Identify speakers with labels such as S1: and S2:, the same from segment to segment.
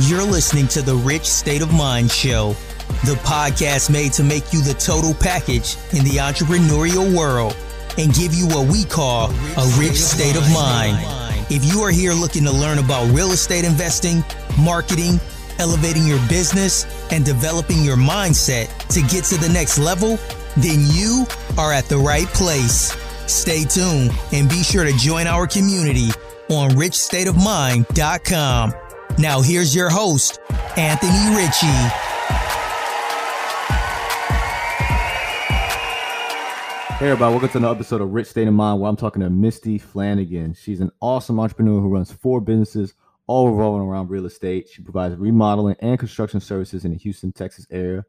S1: You're listening to the Rich State of Mind Show, the podcast made to make you the total package in the entrepreneurial world and give you what we call a rich state of mind. If you are here looking to learn about real estate investing, marketing, elevating your business, and developing your mindset to get to the next level, then you are at the right place. Stay tuned and be sure to join our community on richstateofmind.com. Now, here's your host, Anthony Ritchie.
S2: Hey everybody, welcome to another episode of Rich State of Mind where I'm talking to Misty Flanagan. She's an awesome entrepreneur who runs four businesses all revolving around real estate. She provides remodeling and construction services in the Houston, Texas area,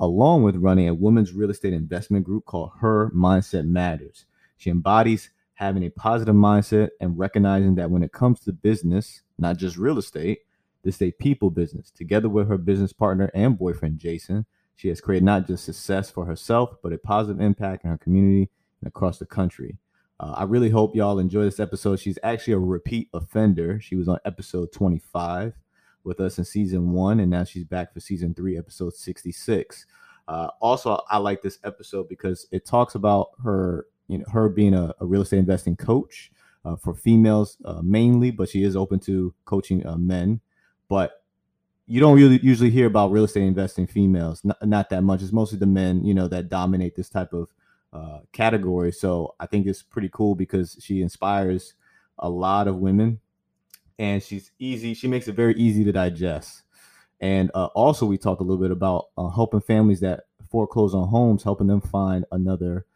S2: along with running a women's real estate investment group called Her Mindset Matters. She embodies having a positive mindset and recognizing that when it comes to business, not just real estate, this is a people business. Together with her business partner and boyfriend, Jason, she has created not just success for herself, but a positive impact in her community and across the country. Uh, I really hope y'all enjoy this episode. She's actually a repeat offender. She was on episode 25 with us in season one, and now she's back for season three, episode 66. Uh, also, I like this episode because it talks about her you know her being a, a real estate investing coach uh, for females uh, mainly, but she is open to coaching uh, men. But you don't really usually hear about real estate investing females, not, not that much. It's mostly the men, you know, that dominate this type of uh, category. So I think it's pretty cool because she inspires a lot of women, and she's easy. She makes it very easy to digest. And uh, also, we talked a little bit about uh, helping families that foreclose on homes, helping them find another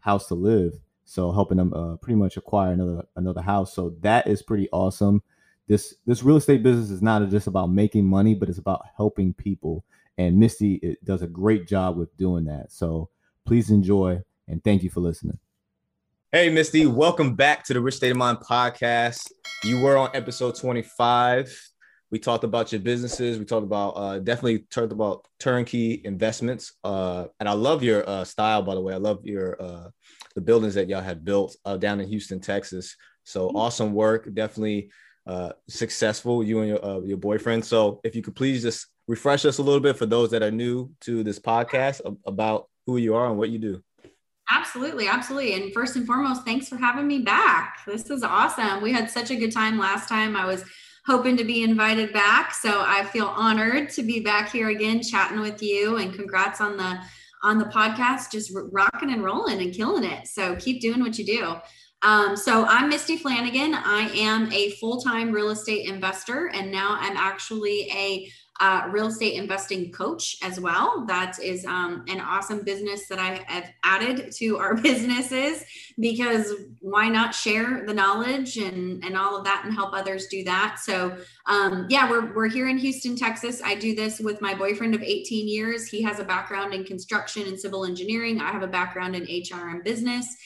S2: house to live. So helping them uh, pretty much acquire another another house. So that is pretty awesome. This this real estate business is not just about making money, but it's about helping people. And Misty it, does a great job with doing that. So please enjoy and thank you for listening. Hey, Misty, welcome back to the Rich State of Mind podcast. You were on episode 25 we talked about your businesses. We talked about uh, definitely talked about turnkey investments. Uh, and I love your uh, style, by the way. I love your uh, the buildings that y'all had built uh, down in Houston, Texas. So mm-hmm. awesome work. Definitely uh, successful. You and your your boyfriend. So if you could please just refresh us a little bit for those that are new to this podcast about who you are and what you do.
S3: Absolutely, absolutely. And first and foremost, thanks for having me back. This is awesome. We had such a good time last time. I was hoping to be invited back. So I feel honored to be back here again chatting with you and congrats on the on the podcast just rocking and rolling and killing it. So keep doing what you do. Um, so I'm Misty Flanagan. I am a full-time real estate investor and now I'm actually a uh, real estate investing coach as well. That is um, an awesome business that I have added to our businesses because why not share the knowledge and, and all of that and help others do that? So, um, yeah, we're, we're here in Houston, Texas. I do this with my boyfriend of 18 years. He has a background in construction and civil engineering, I have a background in HR and business.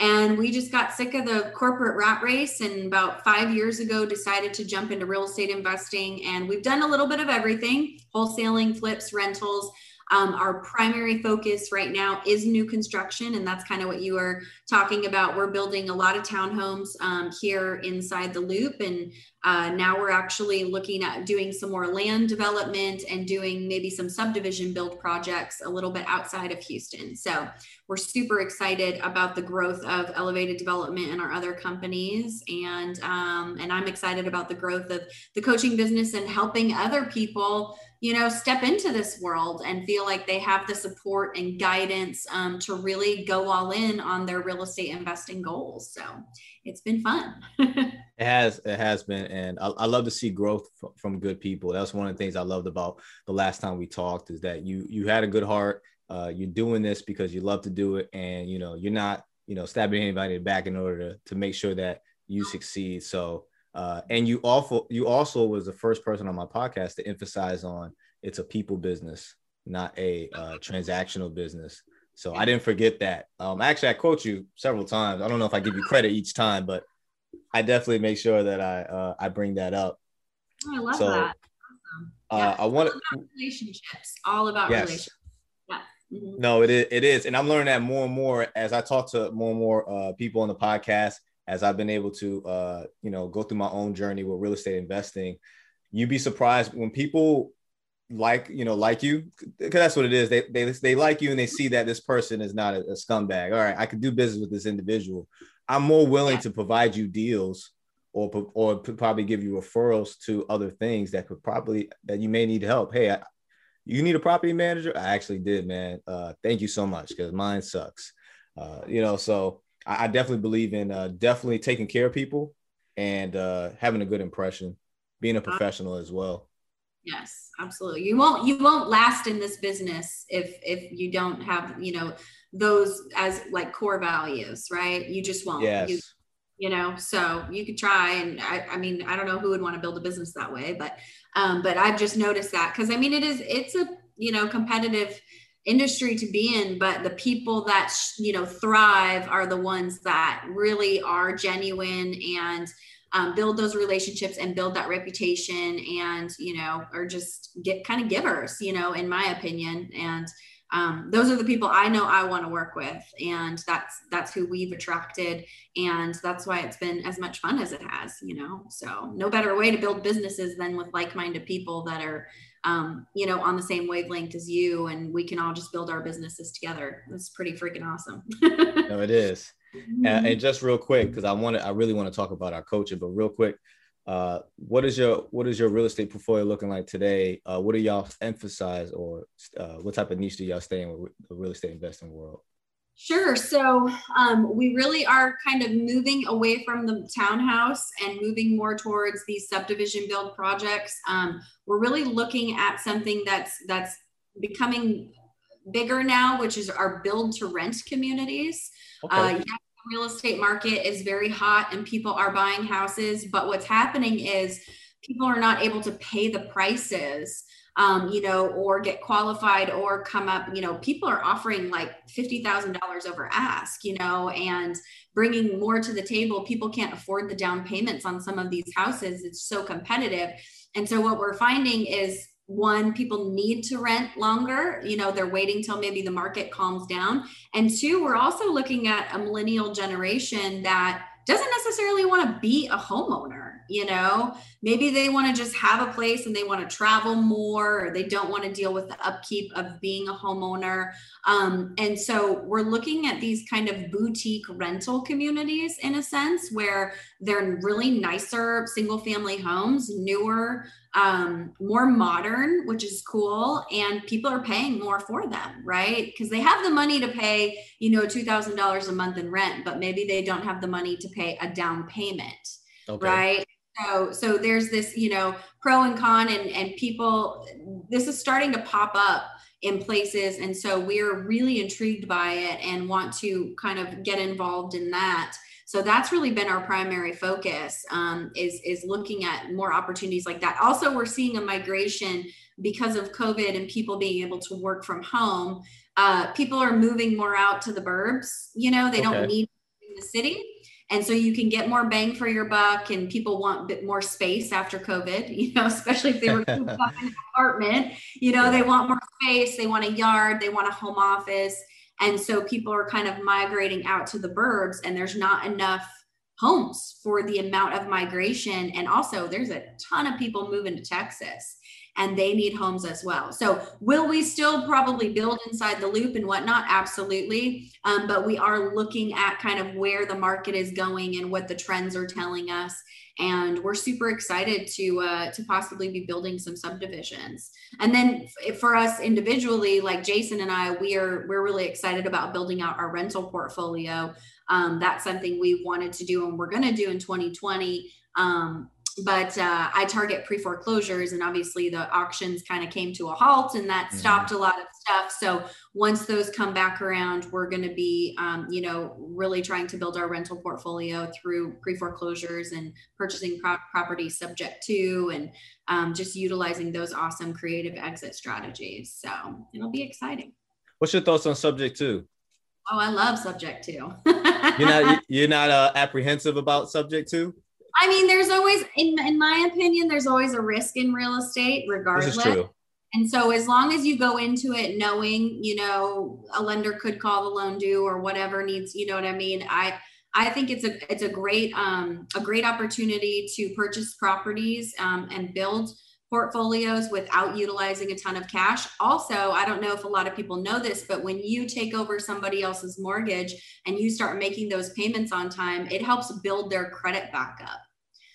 S3: And we just got sick of the corporate rat race and about five years ago decided to jump into real estate investing. And we've done a little bit of everything wholesaling, flips, rentals. Um, our primary focus right now is new construction, and that's kind of what you were talking about. We're building a lot of townhomes um, here inside the loop, and uh, now we're actually looking at doing some more land development and doing maybe some subdivision build projects a little bit outside of Houston. So we're super excited about the growth of elevated development in our other companies, and um, and I'm excited about the growth of the coaching business and helping other people you know, step into this world and feel like they have the support and guidance um, to really go all in on their real estate investing goals. So it's been fun.
S2: it has, it has been. And I, I love to see growth from, from good people. That's one of the things I loved about the last time we talked is that you, you had a good heart. Uh, you're doing this because you love to do it. And, you know, you're not, you know, stabbing anybody in the back in order to, to make sure that you succeed. So, uh, and you also you also was the first person on my podcast to emphasize on it's a people business, not a uh, transactional business. So I didn't forget that. Um, actually, I quote you several times. I don't know if I give you credit each time, but I definitely make sure that I uh, I bring that up.
S3: Oh, I love so, that.
S2: Awesome. Uh, yeah, I want
S3: relationships. All about yes. relationships.
S2: Yeah. Mm-hmm. No, it is. It is, and I'm learning that more and more as I talk to more and more uh, people on the podcast as I've been able to, uh, you know, go through my own journey with real estate investing. you'd be surprised when people like you know like you because that's what it is. They, they they like you and they see that this person is not a, a scumbag. All right i could do business with this individual. I'm more willing to provide you deals or or probably give you referrals to other things that could probably that you may need help. Hey I, you need a property manager? I actually did man. Uh, thank you so much because mine sucks. Uh, you know so I, I definitely believe in uh, definitely taking care of people and uh, having a good impression being a professional as well
S3: yes absolutely. You won't you won't last in this business if if you don't have you know those as like core values right? You just won't.
S2: Yes.
S3: You, you know so you could try and I, I mean i don't know who would want to build a business that way but um but i've just noticed that because i mean it is it's a you know competitive industry to be in but the people that you know thrive are the ones that really are genuine and um, build those relationships and build that reputation and you know or just get kind of givers you know in my opinion and um, those are the people I know I want to work with, and that's that's who we've attracted, and that's why it's been as much fun as it has. You know, so no better way to build businesses than with like-minded people that are, um, you know, on the same wavelength as you, and we can all just build our businesses together. It's pretty freaking awesome.
S2: no, it is. And, and mm-hmm. just real quick, because I want to, I really want to talk about our coaching, but real quick, uh, what is your what is your real estate portfolio looking like today? Uh, what do y'all emphasize, or uh, what type of niche do y'all stay in with the real estate investing world?
S3: Sure. So um, we really are kind of moving away from the townhouse and moving more towards these subdivision build projects. Um, we're really looking at something that's that's becoming bigger now, which is our build to rent communities. Okay. Uh, yeah, real estate market is very hot and people are buying houses. But what's happening is people are not able to pay the prices. Um, you know, or get qualified or come up, you know, people are offering like $50,000 over ask, you know, and bringing more to the table. People can't afford the down payments on some of these houses. It's so competitive. And so what we're finding is one people need to rent longer you know they're waiting till maybe the market calms down. And two we're also looking at a millennial generation that doesn't necessarily want to be a homeowner you know maybe they want to just have a place and they want to travel more or they don't want to deal with the upkeep of being a homeowner um, and so we're looking at these kind of boutique rental communities in a sense where they're really nicer single family homes newer um, more modern, which is cool. And people are paying more for them, right? Because they have the money to pay, you know, $2,000 a month in rent, but maybe they don't have the money to pay a down payment, okay. right? So, so there's this, you know, pro and con, and, and people, this is starting to pop up in places. And so we're really intrigued by it and want to kind of get involved in that. So that's really been our primary focus um, is, is looking at more opportunities like that. Also, we're seeing a migration because of COVID and people being able to work from home. Uh, people are moving more out to the burbs. You know, they okay. don't need the city. And so you can get more bang for your buck, and people want a bit more space after COVID, you know, especially if they were in an apartment. You know, they want more space, they want a yard, they want a home office. And so people are kind of migrating out to the burbs, and there's not enough homes for the amount of migration. And also, there's a ton of people moving to Texas and they need homes as well. So, will we still probably build inside the loop and whatnot? Absolutely. Um, but we are looking at kind of where the market is going and what the trends are telling us and we're super excited to uh, to possibly be building some subdivisions. And then for us individually, like Jason and I, we are we're really excited about building out our rental portfolio. Um, that's something we wanted to do and we're going to do in 2020. Um, but uh, I target pre foreclosures, and obviously the auctions kind of came to a halt, and that mm-hmm. stopped a lot of stuff. So once those come back around, we're going to be, um, you know, really trying to build our rental portfolio through pre foreclosures and purchasing pro- property subject to, and um, just utilizing those awesome creative exit strategies. So it'll be exciting.
S2: What's your thoughts on subject to?
S3: Oh, I love subject to.
S2: you're not you're not uh, apprehensive about subject to.
S3: I mean, there's always, in, in my opinion, there's always a risk in real estate, regardless. This is true. And so, as long as you go into it knowing, you know, a lender could call the loan due or whatever needs, you know what I mean. I I think it's a it's a great um, a great opportunity to purchase properties um, and build portfolios without utilizing a ton of cash. Also, I don't know if a lot of people know this, but when you take over somebody else's mortgage and you start making those payments on time, it helps build their credit back up.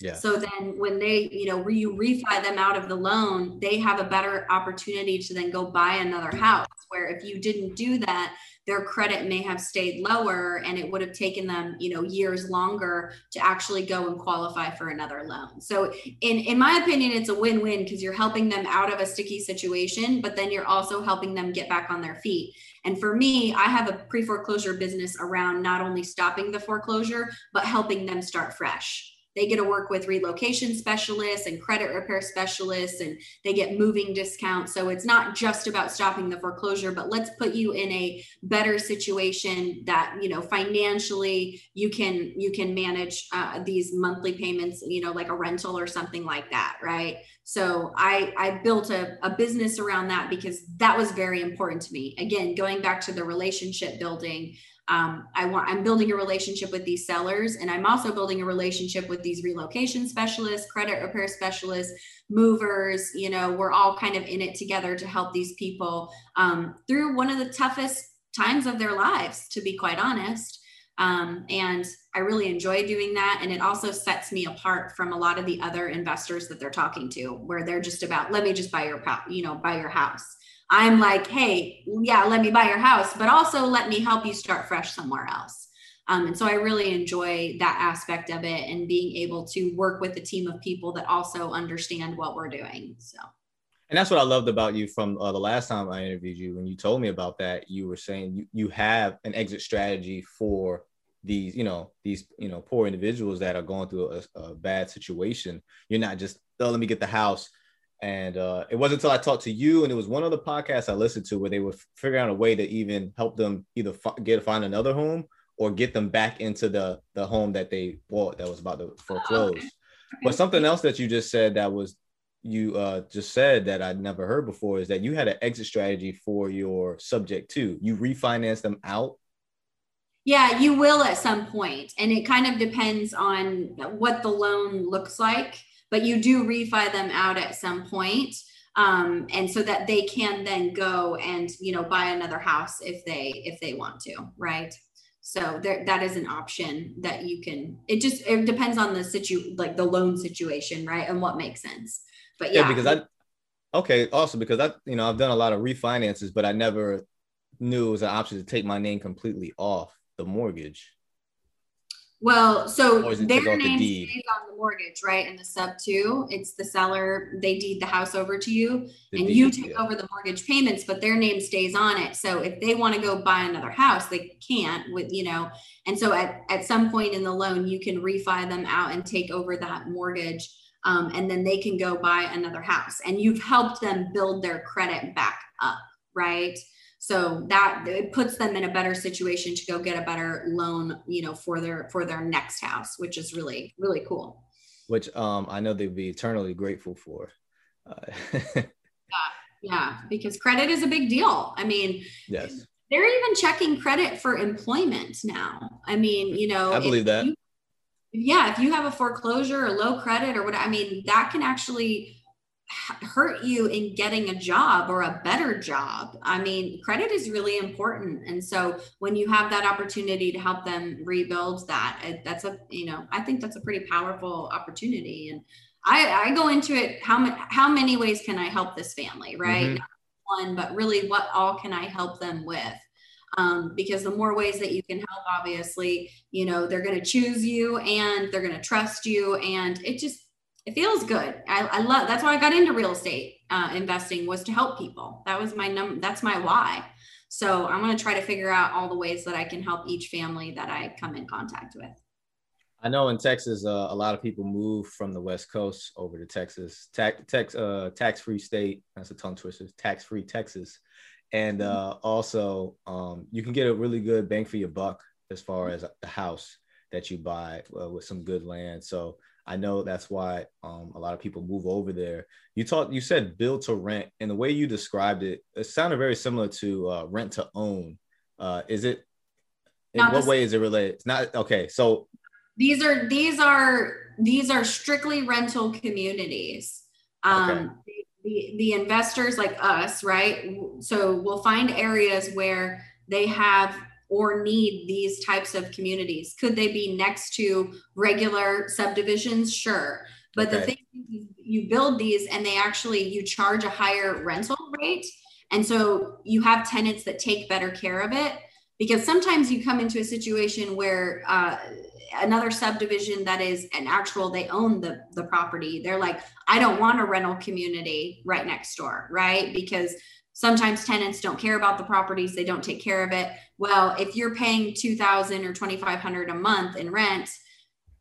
S2: Yeah.
S3: So then when they, you know, you refi them out of the loan, they have a better opportunity to then go buy another house. Where if you didn't do that, their credit may have stayed lower and it would have taken them you know years longer to actually go and qualify for another loan so in in my opinion it's a win-win because you're helping them out of a sticky situation but then you're also helping them get back on their feet and for me i have a pre-foreclosure business around not only stopping the foreclosure but helping them start fresh they get to work with relocation specialists and credit repair specialists and they get moving discounts. So it's not just about stopping the foreclosure but let's put you in a better situation that you know financially you can you can manage uh, these monthly payments you know like a rental or something like that right? So i i built a, a business around that because that was very important to me. Again going back to the relationship building um, I want I'm building a relationship with these sellers, and I'm also building a relationship with these relocation specialists, credit repair specialists, movers. You know, we're all kind of in it together to help these people um, through one of the toughest times of their lives, to be quite honest. Um, and I really enjoy doing that. And it also sets me apart from a lot of the other investors that they're talking to, where they're just about, let me just buy your, you know, buy your house. I'm like, hey, yeah, let me buy your house, but also let me help you start fresh somewhere else. Um, and so I really enjoy that aspect of it and being able to work with a team of people that also understand what we're doing. So.
S2: And that's what I loved about you from uh, the last time I interviewed you. When you told me about that, you were saying you, you have an exit strategy for these, you know, these, you know, poor individuals that are going through a, a bad situation. You're not just, oh, let me get the house and uh, it wasn't until I talked to you, and it was one of the podcasts I listened to where they were figuring out a way to even help them either f- get find another home or get them back into the the home that they bought that was about to foreclose. Oh, okay. But something else that you just said that was you uh, just said that I'd never heard before is that you had an exit strategy for your subject too. You refinance them out.
S3: Yeah, you will at some point, and it kind of depends on what the loan looks like but you do refi them out at some point um, and so that they can then go and you know buy another house if they if they want to right? So there that is an option that you can it just it depends on the situ like the loan situation right and what makes sense. But yeah,
S2: yeah. because i okay also because i you know i've done a lot of refinances but i never knew it was an option to take my name completely off the mortgage
S3: well, so their name the stays on the mortgage, right? In the sub two, it's the seller. They deed the house over to you, the and deed, you take yeah. over the mortgage payments, but their name stays on it. So if they want to go buy another house, they can't with you know. And so at at some point in the loan, you can refi them out and take over that mortgage, um, and then they can go buy another house, and you've helped them build their credit back up, right? So that it puts them in a better situation to go get a better loan you know for their for their next house which is really really cool.
S2: Which um i know they'd be eternally grateful for. Uh,
S3: yeah yeah because credit is a big deal. I mean
S2: yes.
S3: they're even checking credit for employment now. I mean you know
S2: i believe that. you,
S3: yeah if you have a foreclosure or low credit or what i mean that can actually hurt you in getting a job or a better job. I mean, credit is really important. And so when you have that opportunity to help them rebuild that, that's a, you know, I think that's a pretty powerful opportunity. And I, I go into it, how many, how many ways can I help this family? Right. Mm-hmm. one, but really what all can I help them with? Um, because the more ways that you can help, obviously, you know, they're going to choose you and they're going to trust you. And it just, it feels good. I, I love that's why I got into real estate uh, investing was to help people. That was my num that's my why. So I'm going to try to figure out all the ways that I can help each family that I come in contact with.
S2: I know in Texas, uh, a lot of people move from the West Coast over to Texas, tax, tax, uh, tax-free state. That's a tongue twister. Tax-free Texas, and uh, also um, you can get a really good bang for your buck as far as the house that you buy uh, with some good land. So I know that's why um, a lot of people move over there. You talked, you said build to rent, and the way you described it, it sounded very similar to uh, rent to own. Uh, is it? In not what way is it related? It's not okay. So
S3: these are these are these are strictly rental communities. Um, okay. the, the investors like us, right? So we'll find areas where they have or need these types of communities. Could they be next to regular subdivisions? Sure. But okay. the thing is, you build these and they actually you charge a higher rental rate. And so you have tenants that take better care of it because sometimes you come into a situation where uh, another subdivision that is an actual they own the the property they're like i don't want a rental community right next door right because sometimes tenants don't care about the properties they don't take care of it. Well if you're paying 2000 or 2500 a month in rent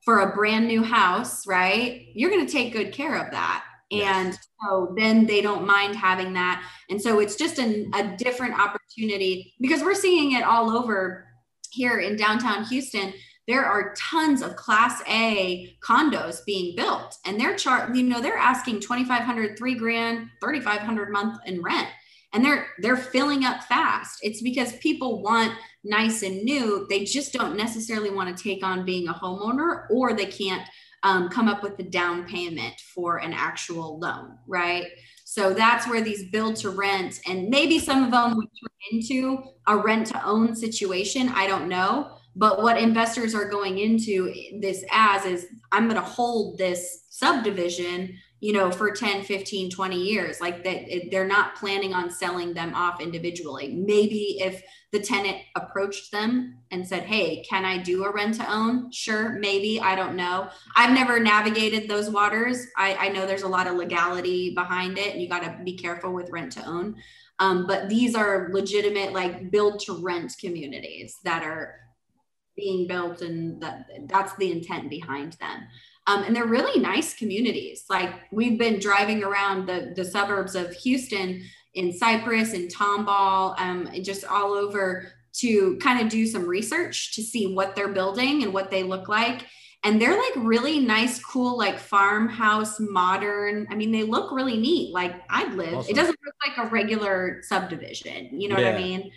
S3: for a brand new house right you're going to take good care of that. And so then they don't mind having that. And so it's just an, a different opportunity because we're seeing it all over here in downtown houston. There are tons of class A condos being built and they're chart, you know, they're asking 2,500, three grand, 3,500 month in rent. And they're, they're filling up fast. It's because people want nice and new. They just don't necessarily want to take on being a homeowner or they can't um, come up with the down payment for an actual loan, right? So that's where these build to rent and maybe some of them would turn into a rent to own situation. I don't know. But what investors are going into this as is I'm going to hold this subdivision, you know, for 10, 15, 20 years. Like that they're not planning on selling them off individually. Maybe if the tenant approached them and said, Hey, can I do a rent to own? Sure, maybe. I don't know. I've never navigated those waters. I, I know there's a lot of legality behind it, and you got to be careful with rent to own. Um, but these are legitimate, like build to rent communities that are being built and that that's the intent behind them um, and they're really nice communities. Like we've been driving around the, the suburbs of houston in cypress and tomball um, just all over to kind of do some research to see what they're building and what they look like. And they're like really nice cool like farmhouse modern. I mean they look really neat. Like i'd live. Awesome. it doesn't look like a regular subdivision. You know yeah. what i mean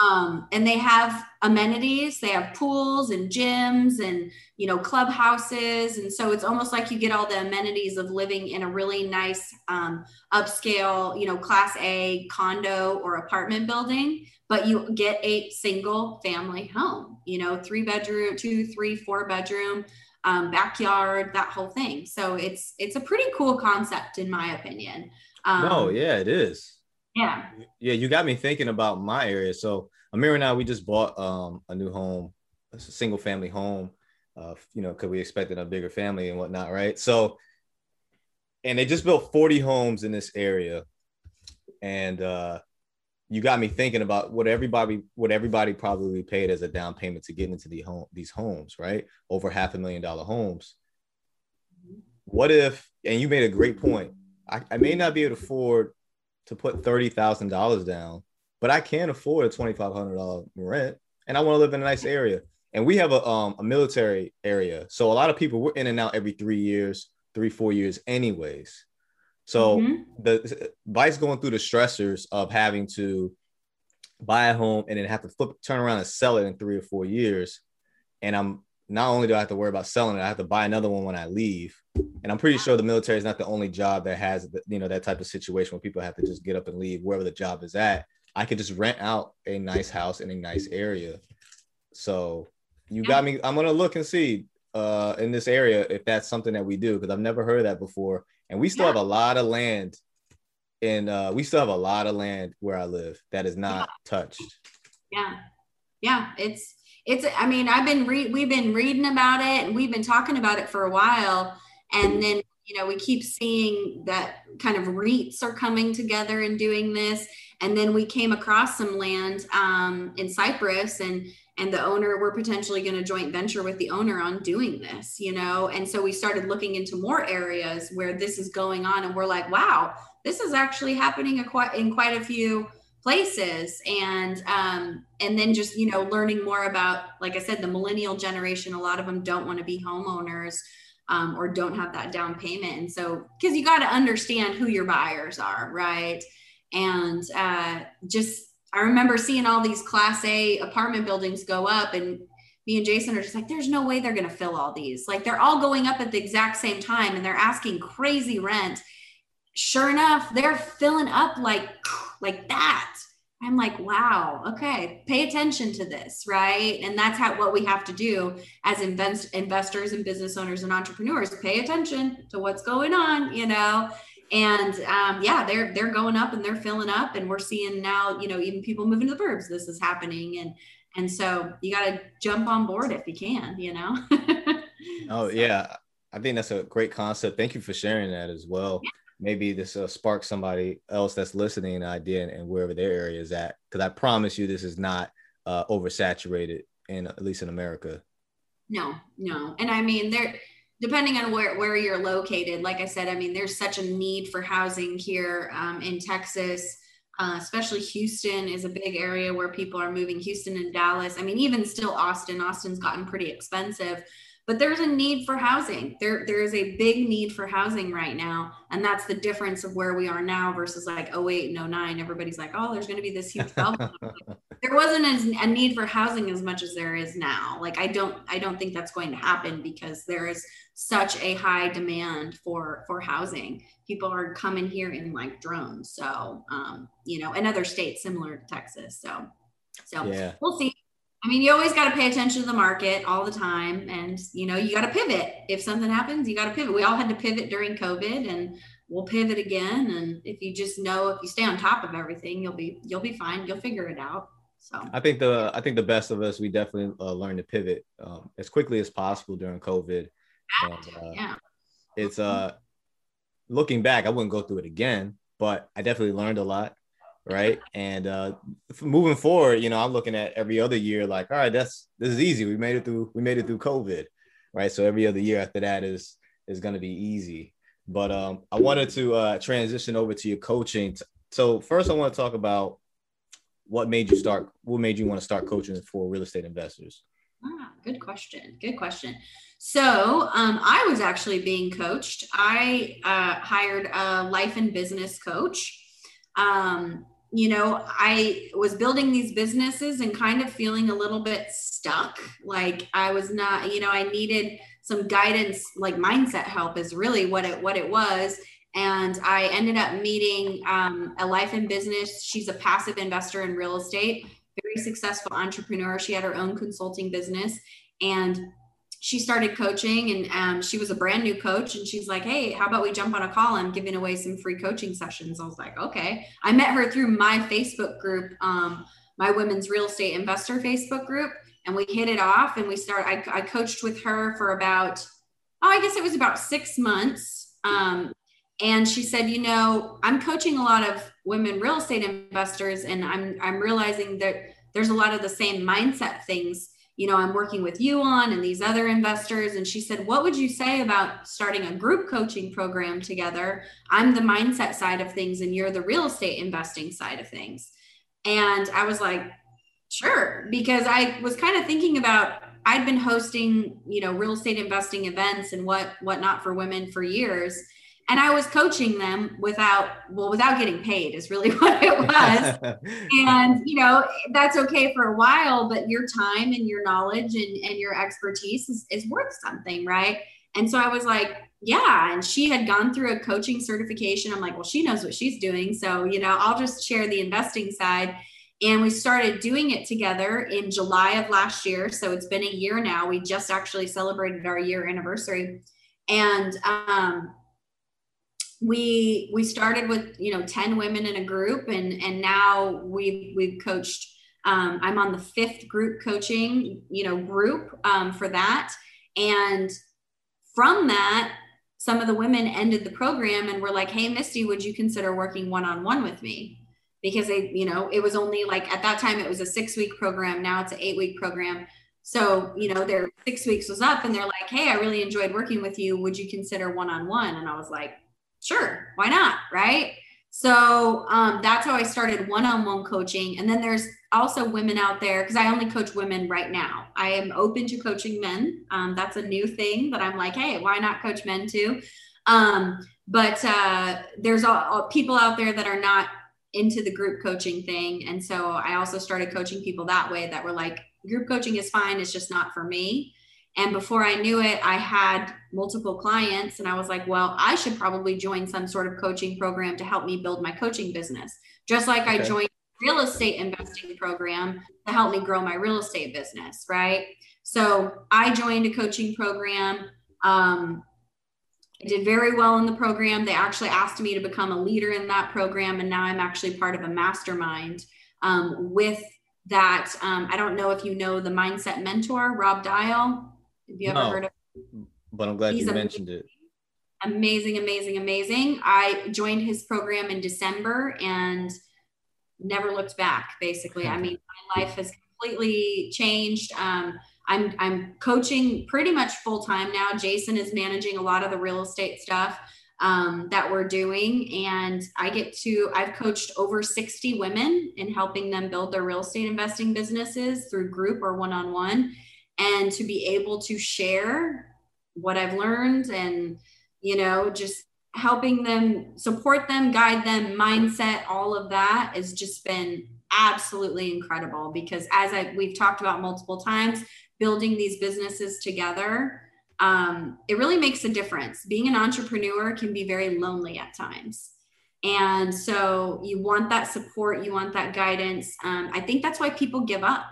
S3: um, and they have amenities. They have pools and gyms and you know clubhouses. And so it's almost like you get all the amenities of living in a really nice um, upscale you know class a condo or apartment building but you get a single family home you know three bedroom two three four bedroom um, backyard that whole thing. So it's it's a pretty cool concept in my opinion.
S2: Um, yeah it is
S3: yeah.
S2: Yeah, you got me thinking about my area. So Amir and I, we just bought um, a new home, a single family home. Uh, you know, because we expected a bigger family and whatnot, right? So, and they just built 40 homes in this area, and uh, you got me thinking about what everybody, what everybody probably paid as a down payment to get into the home, these homes, right? Over half a million dollar homes. What if? And you made a great point. I, I may not be able to afford to put thirty thousand dollars down, but I can afford a twenty five hundred dollar rent, and I want to live in a nice area. And we have a um a military area, so a lot of people we're in and out every three years, three four years, anyways. So mm-hmm. the vice going through the stressors of having to buy a home and then have to flip turn around and sell it in three or four years, and I'm not only do I have to worry about selling it, I have to buy another one when I leave. And I'm pretty sure the military is not the only job that has, you know, that type of situation where people have to just get up and leave wherever the job is at. I could just rent out a nice house in a nice area. So you got me. I'm gonna look and see uh, in this area if that's something that we do because I've never heard that before. And we still yeah. have a lot of land, and uh, we still have a lot of land where I live that is not yeah. touched.
S3: Yeah, yeah, it's it's i mean i've been re- we've been reading about it and we've been talking about it for a while. And then you know we keep seeing that kind of REITs are coming together and doing this. And then we came across some land um, in cypress and and the owner we're potentially going to joint venture with the owner on doing this you know? And so we started looking into more areas where this is going on and we're like wow this is actually happening in quite a few places and um, and then just you know learning more about like i said the millennial generation a lot of them don't want to be homeowners um, or don't have that down payment. And so because you got to understand who your buyers are right? And uh, just i remember seeing all these class a apartment buildings go up and me and jason are just like there's no way they're going to fill all these. Like they're all going up at the exact same time and they're asking crazy rent. Sure enough, they're filling up like like that. I'm like, wow, okay, pay attention to this, right? And that's how what we have to do as invest, investors and business owners and entrepreneurs. Pay attention to what's going on, you know. And um, yeah, they're they're going up and they're filling up, and we're seeing now, you know, even people moving to the burbs. This is happening, and and so you got to jump on board if you can, you know.
S2: oh yeah, I think that's a great concept. Thank you for sharing that as well. Yeah maybe this will spark somebody else that's listening an idea and, wherever their area is at. Because I promise you, this is not uh, oversaturated in at least in America.
S3: No, no, and I mean there. Depending on where, where you're located, like I said, I mean, there's such a need for housing here um, in Texas, uh, especially Houston is a big area where people are moving. Houston and Dallas. I mean, even still Austin. Austin's gotten pretty expensive but there's a need for housing. There there is a big need for housing right now and that's the difference of where we are now versus like 08 and 09 everybody's like oh there's going to be this huge bubble there wasn't a need for housing as much as there is now. Like i don't i don't think that's going to happen because there is such a high demand for for housing. People are coming here in like drones. So um you know and other states similar to texas. So so yeah. we'll see I mean, you always got to pay attention to the market all the time. And, you know, you got to pivot. If something happens, you got to pivot. We all had to pivot during COVID and we'll pivot again. And if you just know, if you stay on top of everything, you'll be, you'll be fine. You'll figure it out. So
S2: I think the, I think the best of us, we definitely uh, learned to pivot um, as quickly as possible during COVID. And, uh, yeah. It's, uh, looking back, I wouldn't go through it again, but I definitely learned a lot right? And uh, moving forward, you know, I'm looking at every other year like, all right, that's this is easy. We made it through. We made it through COVID, right? So every other year after that is is going to be easy. But um, I wanted to uh, transition over to your coaching. So first, I want to talk about what made you start. What made you want to start coaching for real estate investors?
S3: Ah, good question. Good question. So um, I was actually being coached. I uh, hired a life and business coach. Um, you know, I was building these businesses and kind of feeling a little bit stuck. Like I was not, you know, I needed some guidance, like mindset help is really what it what it was. And I ended up meeting um, a life in business. She's a passive investor in real estate, very successful entrepreneur. She had her own consulting business, and she started coaching and um, she was a brand new coach and she's like hey how about we jump on a call? I'm giving away some free coaching sessions. I was like okay. I met her through my facebook group um, my women's real estate investor facebook group and we hit it off and we started I, I coached with her for about oh i guess it was about six months um, and she said you know i'm coaching a lot of women real estate investors and i'm i'm realizing that there's a lot of the same mindset things you know, I'm working with you on and these other investors. And she said, What would you say about starting a group coaching program together? I'm the mindset side of things, and you're the real estate investing side of things. And I was like, Sure, because I was kind of thinking about I'd been hosting, you know, real estate investing events and what whatnot for women for years and I was coaching them without well without getting paid is really what it was. and you know that's okay for a while, but your time and your knowledge and, and your expertise is, is worth something, right? And so I was like, yeah. And she had gone through a coaching certification. I'm like, well, she knows what she's doing. So, you know, I'll just share the investing side. And we started doing it together in July of last year. So it's been a year now. We just actually celebrated our year anniversary. And um, we we started with you know 10 women in a group and and now we've we've coached um, i'm on the fifth group coaching you know group um, for that. And from that some of the women ended the program and were like hey misty would you consider working one-on-one with me? Because they you know it was only like at that time it was a six week program now it's an eight week program. So you know their six weeks was up and they're like hey i really enjoyed working with you. Would you consider one-on-one? And i was like sure, why not? Right. So um, that's how I started one on one coaching. And then there's also women out there because I only coach women right now. I am open to coaching men. Um, that's a new thing, but I'm like, hey, why not coach men too? Um, but uh, there's all, all people out there that are not into the group coaching thing. And so I also started coaching people that way that were like, group coaching is fine, it's just not for me. And before I knew it, I had multiple clients, and I was like, well, I should probably join some sort of coaching program to help me build my coaching business. Just like okay. I joined real estate investing program to help me grow my real estate business, right? So I joined a coaching program. Um, I did very well in the program. They actually asked me to become a leader in that program, and now I'm actually part of a mastermind um, with that. Um, I don't know if you know the mindset mentor, Rob Dial. Have you ever no, heard of?
S2: But I'm glad He's you mentioned it.
S3: Amazing, amazing, amazing. I joined his program in December and never looked back. Basically, I mean, my life has completely changed. Um, I'm I'm coaching pretty much full time now. Jason is managing a lot of the real estate stuff um, that we're doing, and I get to I've coached over 60 women in helping them build their real estate investing businesses through group or one on one, and to be able to share what I've learned and you know just helping them support them guide them mindset all of that has just been absolutely incredible because as I we've talked about multiple times building these businesses together um, it really makes a difference. Being an entrepreneur can be very lonely at times. And so you want that support you want that guidance. Um, i think that's why people give up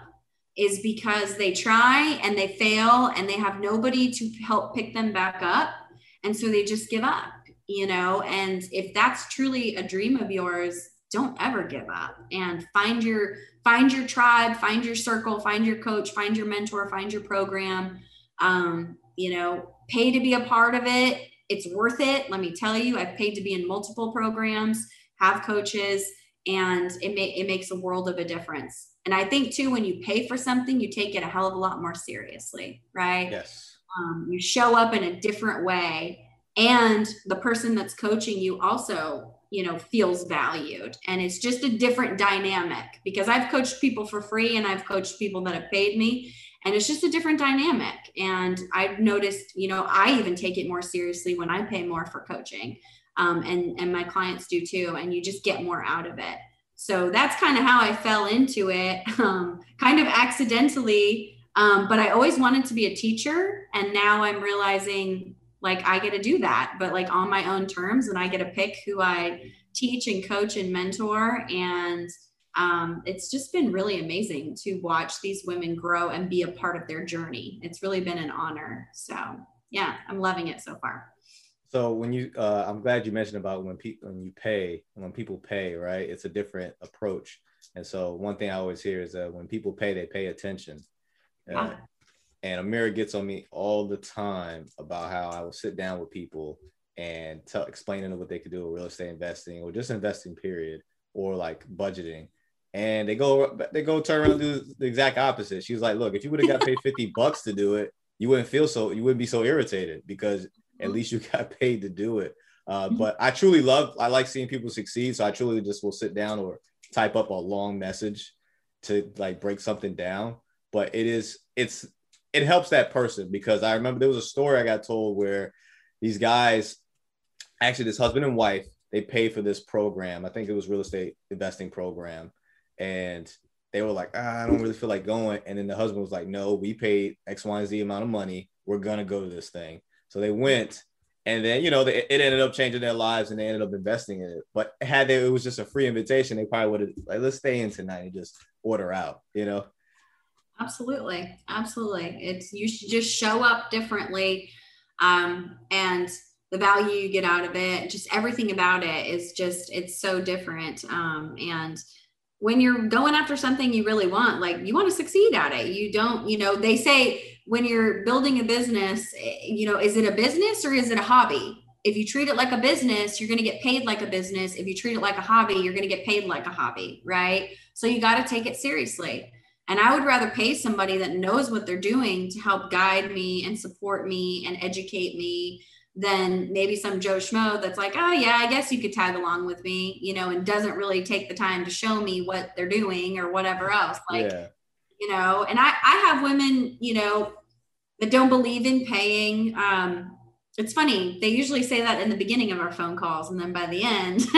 S3: is because they try and they fail and they have nobody to help pick them back up. And so they just give up you know? And if that's truly a dream of yours don't ever give up and find your find your tribe find your circle find your coach find your mentor find your program. Um, you know pay to be a part of it. It's worth it. Let me tell you i've paid to be in multiple programs have coaches and it, may, it makes a world of a difference and i think too when you pay for something you take it a hell of a lot more seriously right?
S2: Yes.
S3: Um, you show up in a different way and the person that's coaching you also you know feels valued. And it's just a different dynamic because i've coached people for free and i've coached people that have paid me and it's just a different dynamic. And i've noticed you know i even take it more seriously when i pay more for coaching um, and and my clients do too and you just get more out of it so that's kind of how i fell into it um, kind of accidentally um, but i always wanted to be a teacher and now i'm realizing like I get to do that, but like on my own terms, and I get to pick who I teach and coach and mentor. And um, it's just been really amazing to watch these women grow and be a part of their journey. It's really been an honor. So yeah, I'm loving it so far.
S2: So when you, uh, I'm glad you mentioned about when people when you pay, when people pay, right? It's a different approach. And so one thing I always hear is that when people pay, they pay attention. Uh, and Amira gets on me all the time about how I will sit down with people and tell explaining what they could do with real estate investing or just investing period or like budgeting. And they go they go turn around and do the exact opposite. She's like, look, if you would have got paid 50 bucks to do it, you wouldn't feel so you wouldn't be so irritated because at least you got paid to do it. Uh, mm-hmm. but I truly love I like seeing people succeed. So I truly just will sit down or type up a long message to like break something down. But it is it's it helps that person because I remember there was a story I got told where these guys, actually this husband and wife, they paid for this program. I think it was real estate investing program, and they were like, ah, I don't really feel like going. And then the husband was like, No, we paid X, Y, and Z amount of money. We're gonna go to this thing. So they went, and then you know they, it ended up changing their lives, and they ended up investing in it. But had they, it was just a free invitation, they probably would have like, let's stay in tonight and just order out, you know.
S3: Absolutely. Absolutely. It's you should just show up differently. Um, and the value you get out of it, just everything about it is just it's so different. Um, and when you're going after something you really want, like you want to succeed at it. You don't, you know, they say when you're building a business, eh, you know, is it a business or is it a hobby? If you treat it like a business, you're going to get paid like a business. If you treat it like a hobby, you're going to get paid like a hobby, right? So you got to take it seriously. And I would rather pay somebody that knows what they're doing to help guide me and support me and educate me than maybe some Joe Schmo that's like, oh, yeah, I guess you could tag along with me, you know, and doesn't really take the time to show me what they're doing or whatever else. Like, yeah. you know, and I, I have women, you know, that don't believe in paying. Um, it's funny. They usually say that in the beginning of our phone calls, and then by the end,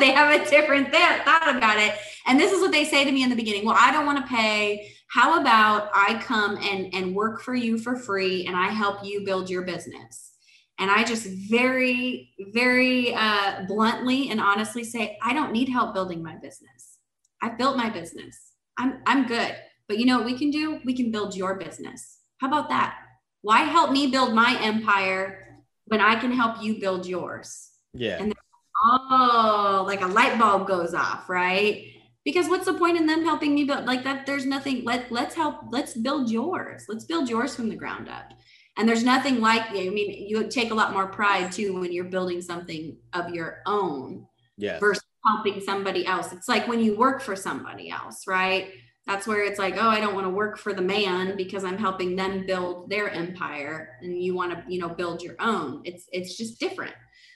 S3: they have a different th- thought about it. And this is what they say to me in the beginning. Well, I don't want to pay. how about I come and, and work for you for free and I help you build your business? And I just very, very uh, bluntly and honestly say, I don't need help building my business. I've built my business. I'm, I'm good. But you know what we can do? We can build your business. How about that? Why help me build my empire when I can help you build yours?
S2: Yeah.
S3: And oh, like a light bulb goes off, right? Because what's the point in them helping me build like that? There's nothing. Let let's help. Let's build yours. Let's build yours from the ground up. And there's nothing like I mean, you take a lot more pride too when you're building something of your own
S2: Yeah.
S3: versus helping somebody else. It's like when you work for somebody else, right? That's where it's like, oh, I don't want to work for the man because I'm helping them build their empire and you want to, you know, build your own. It's it's just different.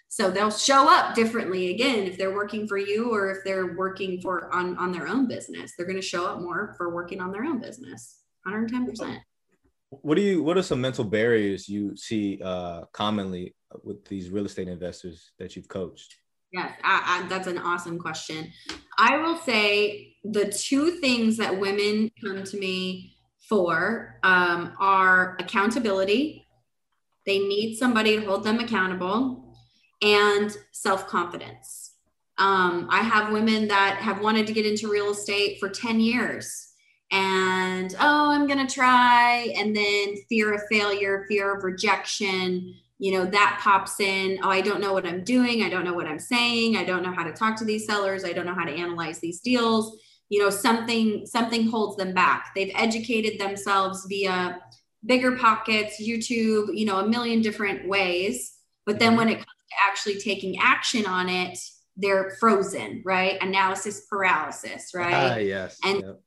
S3: So they'll show up differently again if they're working for you or if they're working for on on their own business. They're going to show up more for working on their own business. 110%.
S2: What do you? What are some mental barriers you see uh, commonly with these real estate investors that you've coached?
S3: Yes, I, I, that's an awesome question. I will say the two things that women come to me for um, are accountability. They need somebody to hold them accountable and self confidence. Um, I have women that have wanted to get into real estate for 10 years and, oh, I'm going to try. And then fear of failure, fear of rejection, you know that pops in oh i don't know what i'm doing. I don't know what i'm saying. I don't know how to talk to these sellers. I don't know how to analyze these deals. You know something something holds them back. They've educated themselves via BiggerPockets youtube you know a million different ways. But then when it comes to actually taking action on it they're frozen right? Analysis paralysis right?
S2: Ah, yes.
S3: And-
S2: Yep.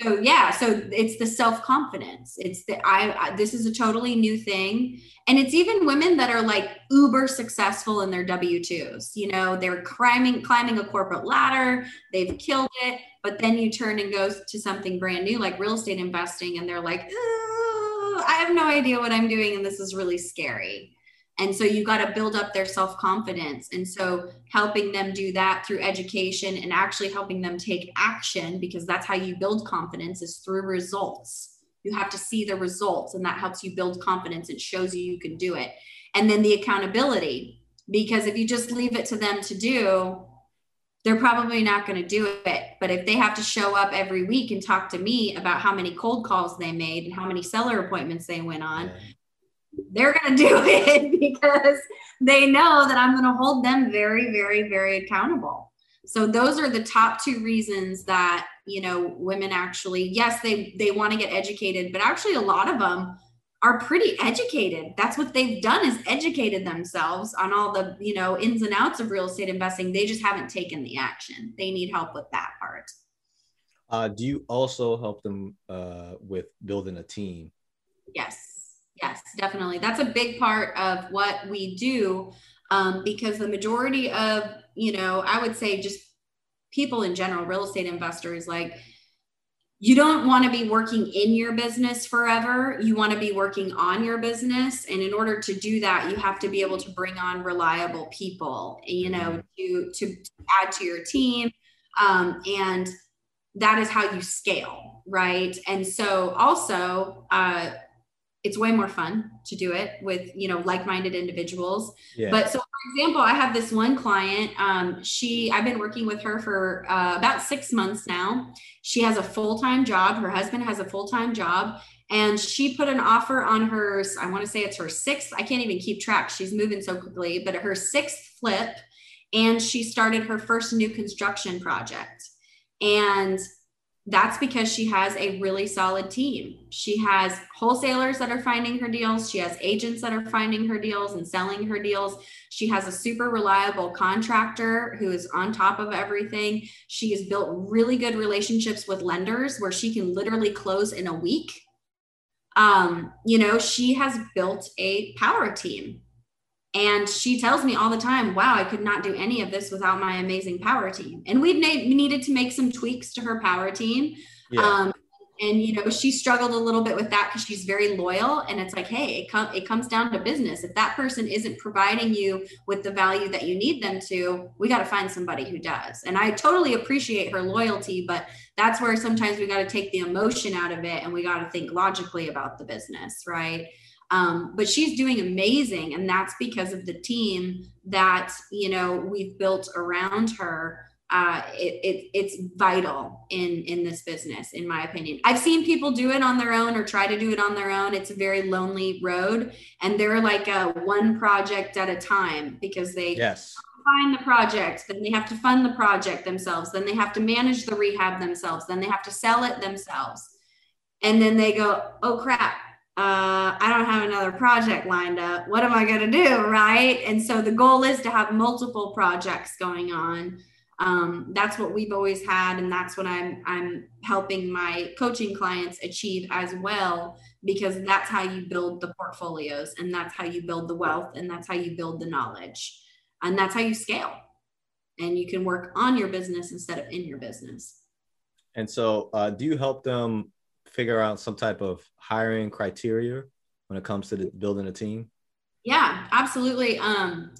S3: So yeah so it's the self-confidence. It's the I, I this is a totally new thing. And it's even women that are like uber successful in their w2s you know they're climbing climbing a corporate ladder they've killed it but then you turn and go to something brand new like real estate investing and they're like "Ooh, i have no idea what i'm doing and this is really scary and so you got to build up their self confidence. And so helping them do that through education and actually helping them take action, because that's how you build confidence is through results. You have to see the results, and that helps you build confidence. It shows you you can do it. And then the accountability, because if you just leave it to them to do, they're probably not going to do it. But if they have to show up every week and talk to me about how many cold calls they made and how many seller appointments they went on. They're going to do it because they know that I'm going to hold them very, very, very accountable. So those are the top two reasons that, you know, women actually, yes, they, they want to get educated, but actually a lot of them are pretty educated. That's what they've done is educated themselves on all the, you know, ins and outs of real estate investing. They just haven't taken the action. They need help with that part.
S2: Uh, do you also help them uh, with building a team?
S3: Yes, yes, definitely. That's a big part of what we do um, because the majority of, you know, I would say just people in general, real estate investors, like you don't want to be working in your business forever. You want to be working on your business. And in order to do that, you have to be able to bring on reliable people, you know, to, to add to your team. Um, and that is how you scale, right? And so also, uh, it's way more fun to do it with you know like-minded individuals.
S2: Yeah.
S3: but so for example i have this one client um, she i've been working with her for uh, about six months now. She has a full-time job. Her husband has a full-time job. And she put an offer on her i want to say it's her sixth i can't even keep track she's moving so quickly but her sixth flip and she started her first new construction project. And that's because she has a really solid team. She has wholesalers that are finding her deals. She has agents that are finding her deals and selling her deals. She has a super reliable contractor who is on top of everything. She has built really good relationships with lenders where she can literally close in a week. Um, you know, she has built a power team. And she tells me all the time, wow, I could not do any of this without my amazing power team. And we've na- needed to make some tweaks to her power team.
S2: Yeah.
S3: Um, and you know she struggled a little bit with that because she's very loyal and it's like hey it, com- it comes down to business if that person isn't providing you with the value that you need them to we got to find somebody who does and i totally appreciate her loyalty but that's where sometimes we got to take the emotion out of it and we got to think logically about the business right um, but she's doing amazing and that's because of the team that you know we've built around her. Uh, it, it, it's vital in in this business in my opinion. I've seen people do it on their own or try to do it on their own. It's a very lonely road and they're like a one project at a time because they
S2: yes.
S3: find the project then they have to fund the project themselves then they have to manage the rehab themselves then they have to sell it themselves. And then they go oh crap uh, I don't have another project lined up. What am I going to do? Right. And so the goal is to have multiple projects going on um, that's what we've always had and that's what i'm i'm helping my coaching clients achieve as well because that's how you build the portfolios and that's how you build the wealth and that's how you build the knowledge and that's how you scale and you can work on your business instead of in your business
S2: and so uh, do you help them figure out some type of hiring criteria when it comes to the, building a team
S3: yeah absolutely um,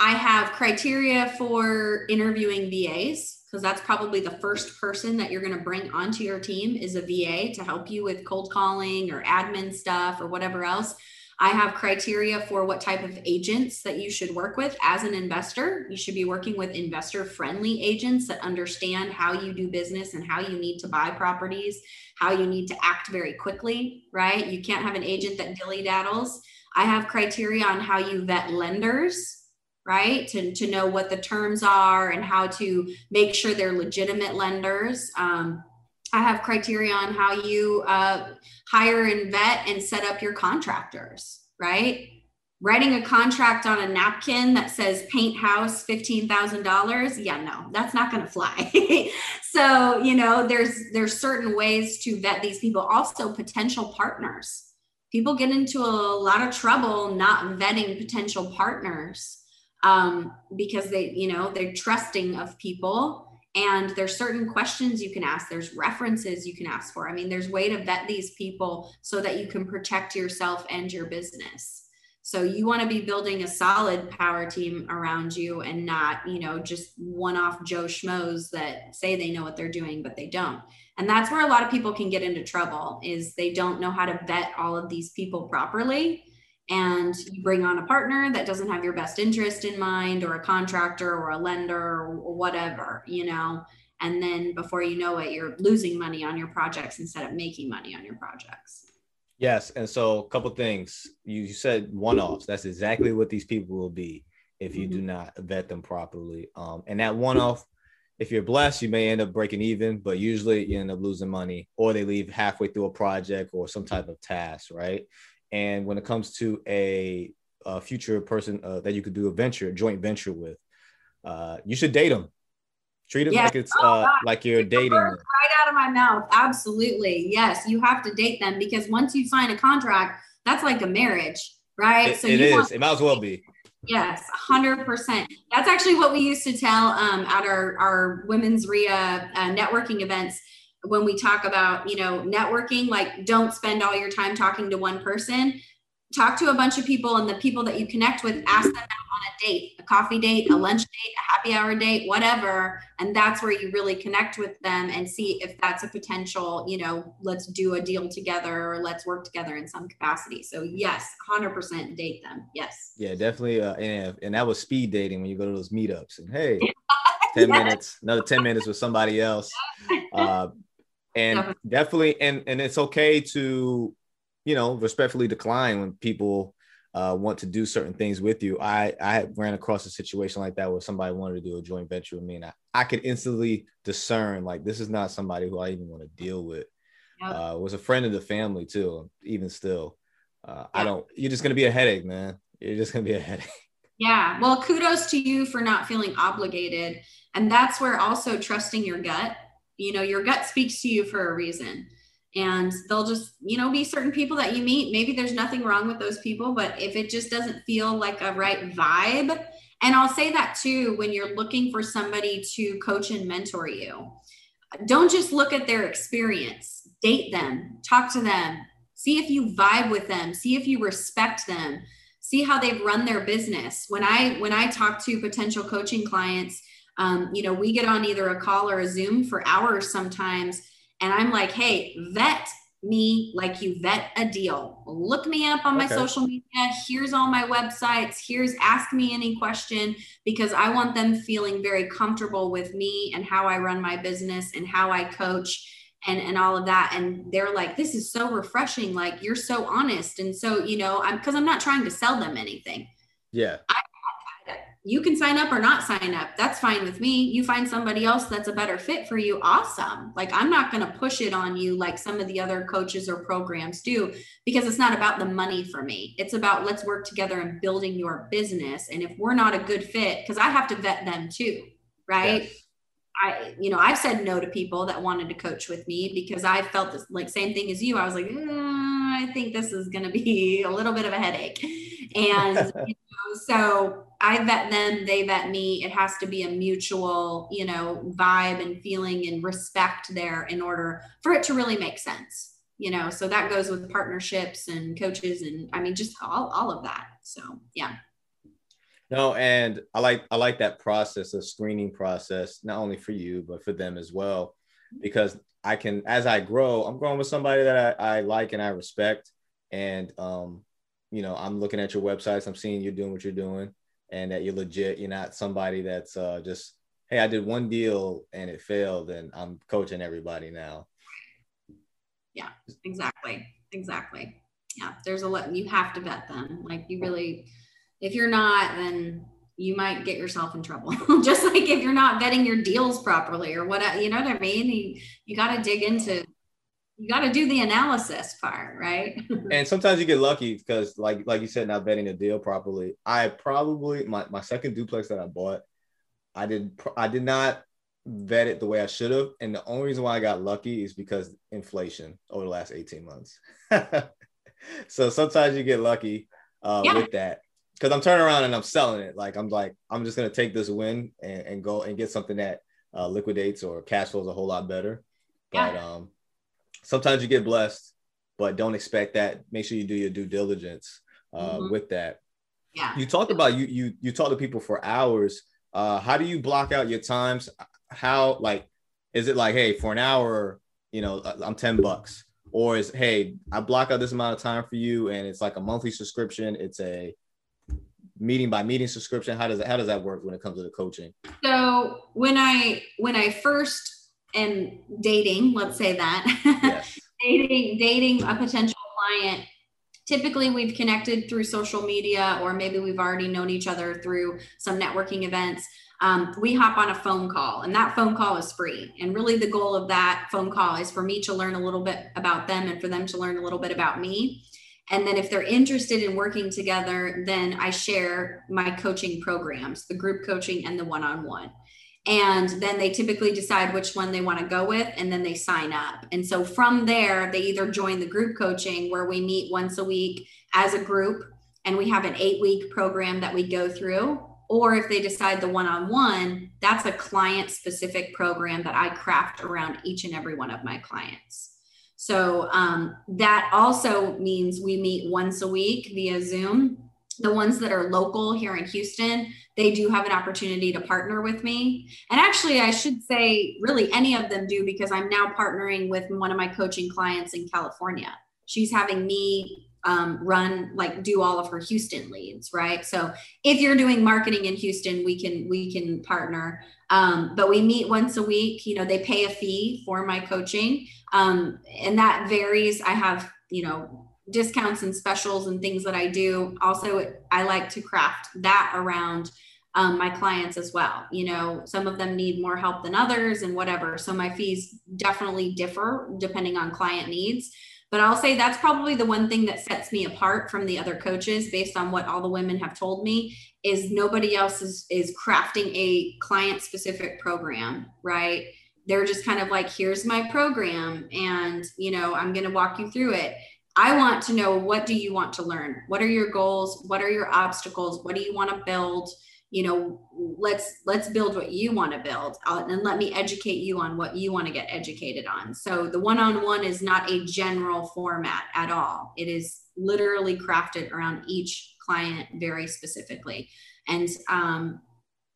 S3: I have criteria for interviewing VAs because that's probably the first person that you're going to bring onto your team is a VA to help you with cold calling or admin stuff or whatever else. I have criteria for what type of agents that you should work with as an investor. You should be working with investor friendly agents that understand how you do business and how you need to buy properties, how you need to act very quickly, right? You can't have an agent that dilly daddles. I have criteria on how you vet lenders right? To, to know what the terms are and how to make sure they're legitimate lenders. Um, I have criteria on how you uh, hire and vet and set up your contractors, right? Writing a contract on a napkin that says paint house $15,000, yeah, no, that's not going to fly. so, you know, there's there's certain ways to vet these people, also potential partners. People get into a lot of trouble not vetting potential partners um, because they, you know, they're trusting of people and there's certain questions you can ask there's references you can ask for. I mean there's way to vet these people so that you can protect yourself and your business. So you want to be building a solid power team around you and not you know just one-off joe schmoes that say they know what they're doing but they don't. And that's where a lot of people can get into trouble is they don't know how to vet all of these people properly and you bring on a partner that doesn't have your best interest in mind or a contractor or a lender or whatever you know? And then before you know it you're losing money on your projects instead of making money on your projects.
S2: Yes and so a couple things. You said one-offs. That's exactly what these people will be if you mm-hmm. do not vet them properly. Um, and that one-off if you're blessed you may end up breaking even but usually you end up losing money or they leave halfway through a project or some type of task right and when it comes to a, a future person uh, that you could do a venture, joint venture with, uh, you should date them. Treat it like it's oh, uh, like you're dating. Right
S3: out of my mouth. Absolutely. Yes, you have to date them because once you sign a contract, that's like a marriage, right?
S2: It, so it is. Want- it might as well be.
S3: Yes, 100%. That's actually what we used to tell um, at our, our women's REIA uh, networking events when we talk about you know networking like don't spend all your time talking to one person. Talk to a bunch of people and the people that you connect with ask them out on a date a coffee date a lunch date a happy hour date whatever and that's where you really connect with them and see if that's a potential you know let's do a deal together or let's work together in some capacity. So yes 100% date them. Yes.
S2: Yeah definitely uh, and, and that was speed dating when you go to those meetups and hey 10 yes. minutes another 10 minutes with somebody else. Uh, and definitely. definitely and and it's okay to you know respectfully decline when people uh, want to do certain things with you. I I ran across a situation like that where somebody wanted to do a joint venture with me, and I, I could instantly discern like this is not somebody who I even want to deal with. Yep. Uh, was a friend of the family too. Even still, uh, I don't. You're just gonna be a headache, man. You're just gonna be a headache.
S3: Yeah. Well, kudos to you for not feeling obligated, and that's where also trusting your gut you know your gut speaks to you for a reason. And they'll just you know be certain people that you meet. Maybe there's nothing wrong with those people but if it just doesn't feel like a right vibe and i'll say that too when you're looking for somebody to coach and mentor you don't just look at their experience, date them, talk to them, see if you vibe with them, see if you respect them, see how they've run their business. When I when I talk to potential coaching clients, um, you know, we get on either a call or a Zoom for hours sometimes, and I'm like, hey, vet me like you vet a deal. Look me up on my okay. social media. Here's all my websites. Here's ask me any question because I want them feeling very comfortable with me and how I run my business and how I coach and and all of that and they're like this is so refreshing like you're so honest and so you know i'm because i'm not trying to sell them anything
S2: yeah
S3: I, you can sign up or not sign up. That's fine with me. You find somebody else that's a better fit for you. Awesome. Like I'm not going to push it on you like some of the other coaches or programs do because it's not about the money for me. It's about let's work together and building your business. And if we're not a good fit, because I have to vet them too, right? Yes. I, you know, I've said no to people that wanted to coach with me because I felt this like same thing as you. I was like, mm, I think this is going to be a little bit of a headache. And you know, so I vet them, they vet me. It has to be a mutual, you know, vibe and feeling and respect there in order for it to really make sense. You know, so that goes with partnerships and coaches and I mean just all, all of that. So yeah.
S2: No, and I like I like that process of screening process, not only for you, but for them as well. Because I can as I grow, I'm growing with somebody that I, I like and I respect. And um, you know, I'm looking at your websites, I'm seeing you're doing what you're doing and that you're legit. You're not somebody that's uh, just, hey, I did one deal and it failed, and I'm coaching everybody now.
S3: Yeah, exactly, exactly. Yeah, there's a lot. You have to vet them. Like you really, if you're not, then you might get yourself in trouble. just like if you're not vetting your deals properly or what, you know what I mean. You, you got to dig into you got to do the analysis part, right?
S2: and sometimes you get lucky because, like, like you said, not vetting a deal properly. I probably my, my second duplex that I bought, I did I did not vet it the way I should have, and the only reason why I got lucky is because inflation over the last eighteen months. so sometimes you get lucky uh, yeah. with that because I'm turning around and I'm selling it. Like I'm like I'm just gonna take this win and, and go and get something that uh, liquidates or cash flows a whole lot better. But yeah. um sometimes you get blessed, but don't expect that. Make sure you do your due diligence uh, mm-hmm. with that.
S3: Yeah.
S2: You talked about you you you talk to people for hours. Uh, how do you block out your times? How like is it like hey for an hour you know uh, I'm ten bucks or is hey I block out this amount of time for you and it's like a monthly subscription. It's a meeting by meeting subscription. How does that how does that work when it comes to the coaching?
S3: So when I when I first and dating, let's say that, yes. dating, dating a potential client. Typically, we've connected through social media, or maybe we've already known each other through some networking events. Um, we hop on a phone call, and that phone call is free. And really, the goal of that phone call is for me to learn a little bit about them and for them to learn a little bit about me. And then, if they're interested in working together, then I share my coaching programs the group coaching and the one on one and then they typically decide which one they want to go with and then they sign up. And so from there they either join the group coaching where we meet once a week as a group and we have an eight week program that we go through. Or if they decide the one-on-one that's a client specific program that i craft around each and every one of my clients. So um, that also means we meet once a week via zoom the ones that are local here in Houston, they do have an opportunity to partner with me. And actually, I should say, really, any of them do because I'm now partnering with one of my coaching clients in California. She's having me um, run like do all of her Houston leads, right? So if you're doing marketing in Houston, we can we can partner. Um, but we meet once a week. You know, they pay a fee for my coaching, um, and that varies. I have you know discounts and specials and things that I do. Also, I like to craft that around um, my clients as well. You know, some of them need more help than others and whatever. So my fees definitely differ depending on client needs. But I'll say that's probably the one thing that sets me apart from the other coaches based on what all the women have told me is nobody else is, is crafting a client specific program, right? They're just kind of like, here's my program and, you know, I'm going to walk you through it I want to know what do you want to learn? What are your goals? What are your obstacles? What do you want to build? you know let's let's build what you want to build uh, and let me educate you on what you want to get educated on so the one-on-one is not a general format at all it is literally crafted around each client very specifically and um,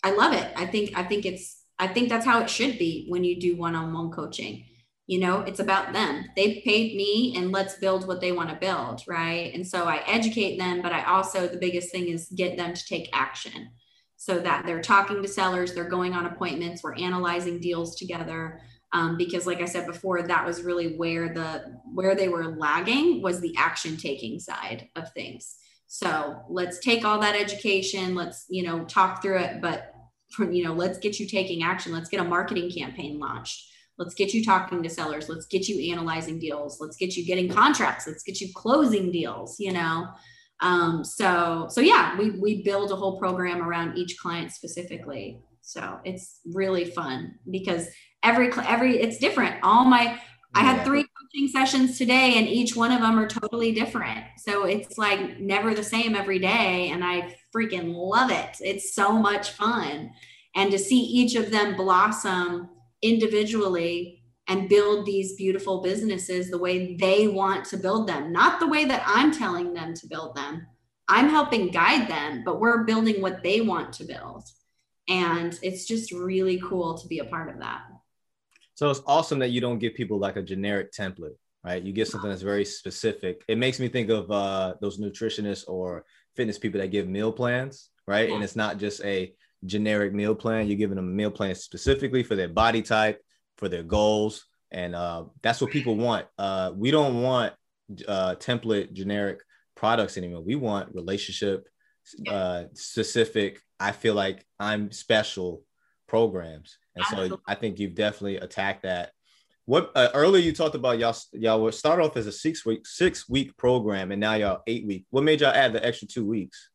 S3: i love it i think i think it's i think that's how it should be when you do one-on-one coaching you know it's about them. They've paid me and let's build what they want to build right? And so i educate them but i also the biggest thing is get them to take action so that they're talking to sellers they're going on appointments we're analyzing deals together. Um, because like i said before that was really where the where they were lagging was the action taking side of things. So let's take all that education let's you know talk through it but you know let's get you taking action. Let's get a marketing campaign launched Let's get you talking to sellers. Let's get you analyzing deals. Let's get you getting contracts. Let's get you closing deals, you know. Um, so so yeah, we we build a whole program around each client specifically. So it's really fun because every every it's different. All my I had three coaching sessions today, and each one of them are totally different. So it's like never the same every day. And I freaking love it. It's so much fun. And to see each of them blossom individually and build these beautiful businesses the way they want to build them, not the way that I'm telling them to build them. I'm helping guide them, but we're building what they want to build. And it's just really cool to be a part of that.
S2: So it's awesome that you don't give people like a generic template, right? You get something that's very specific. It makes me think of uh, those nutritionists or fitness people that give meal plans, right? Yeah. And it's not just a generic meal plan. You're giving them a meal plan specifically for their body type, for their goals, and uh, that's what people want. Uh, we don't want uh, template generic products anymore. We want relationship uh, specific. I feel like I'm special programs, and so I think you've definitely attacked that. What uh, earlier you talked about y'all y'all were start off as a six week six week program, and now y'all eight week. What made y'all add the extra two weeks?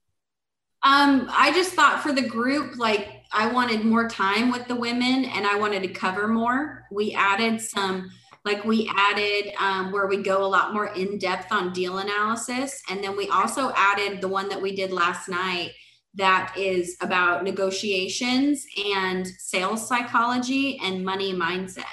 S3: Um, I just thought for the group, like I wanted more time with the women and I wanted to cover more. We added some, like we added um, where we go a lot more in depth on deal analysis. And then we also added the one that we did last night that is about negotiations and sales psychology and money mindset.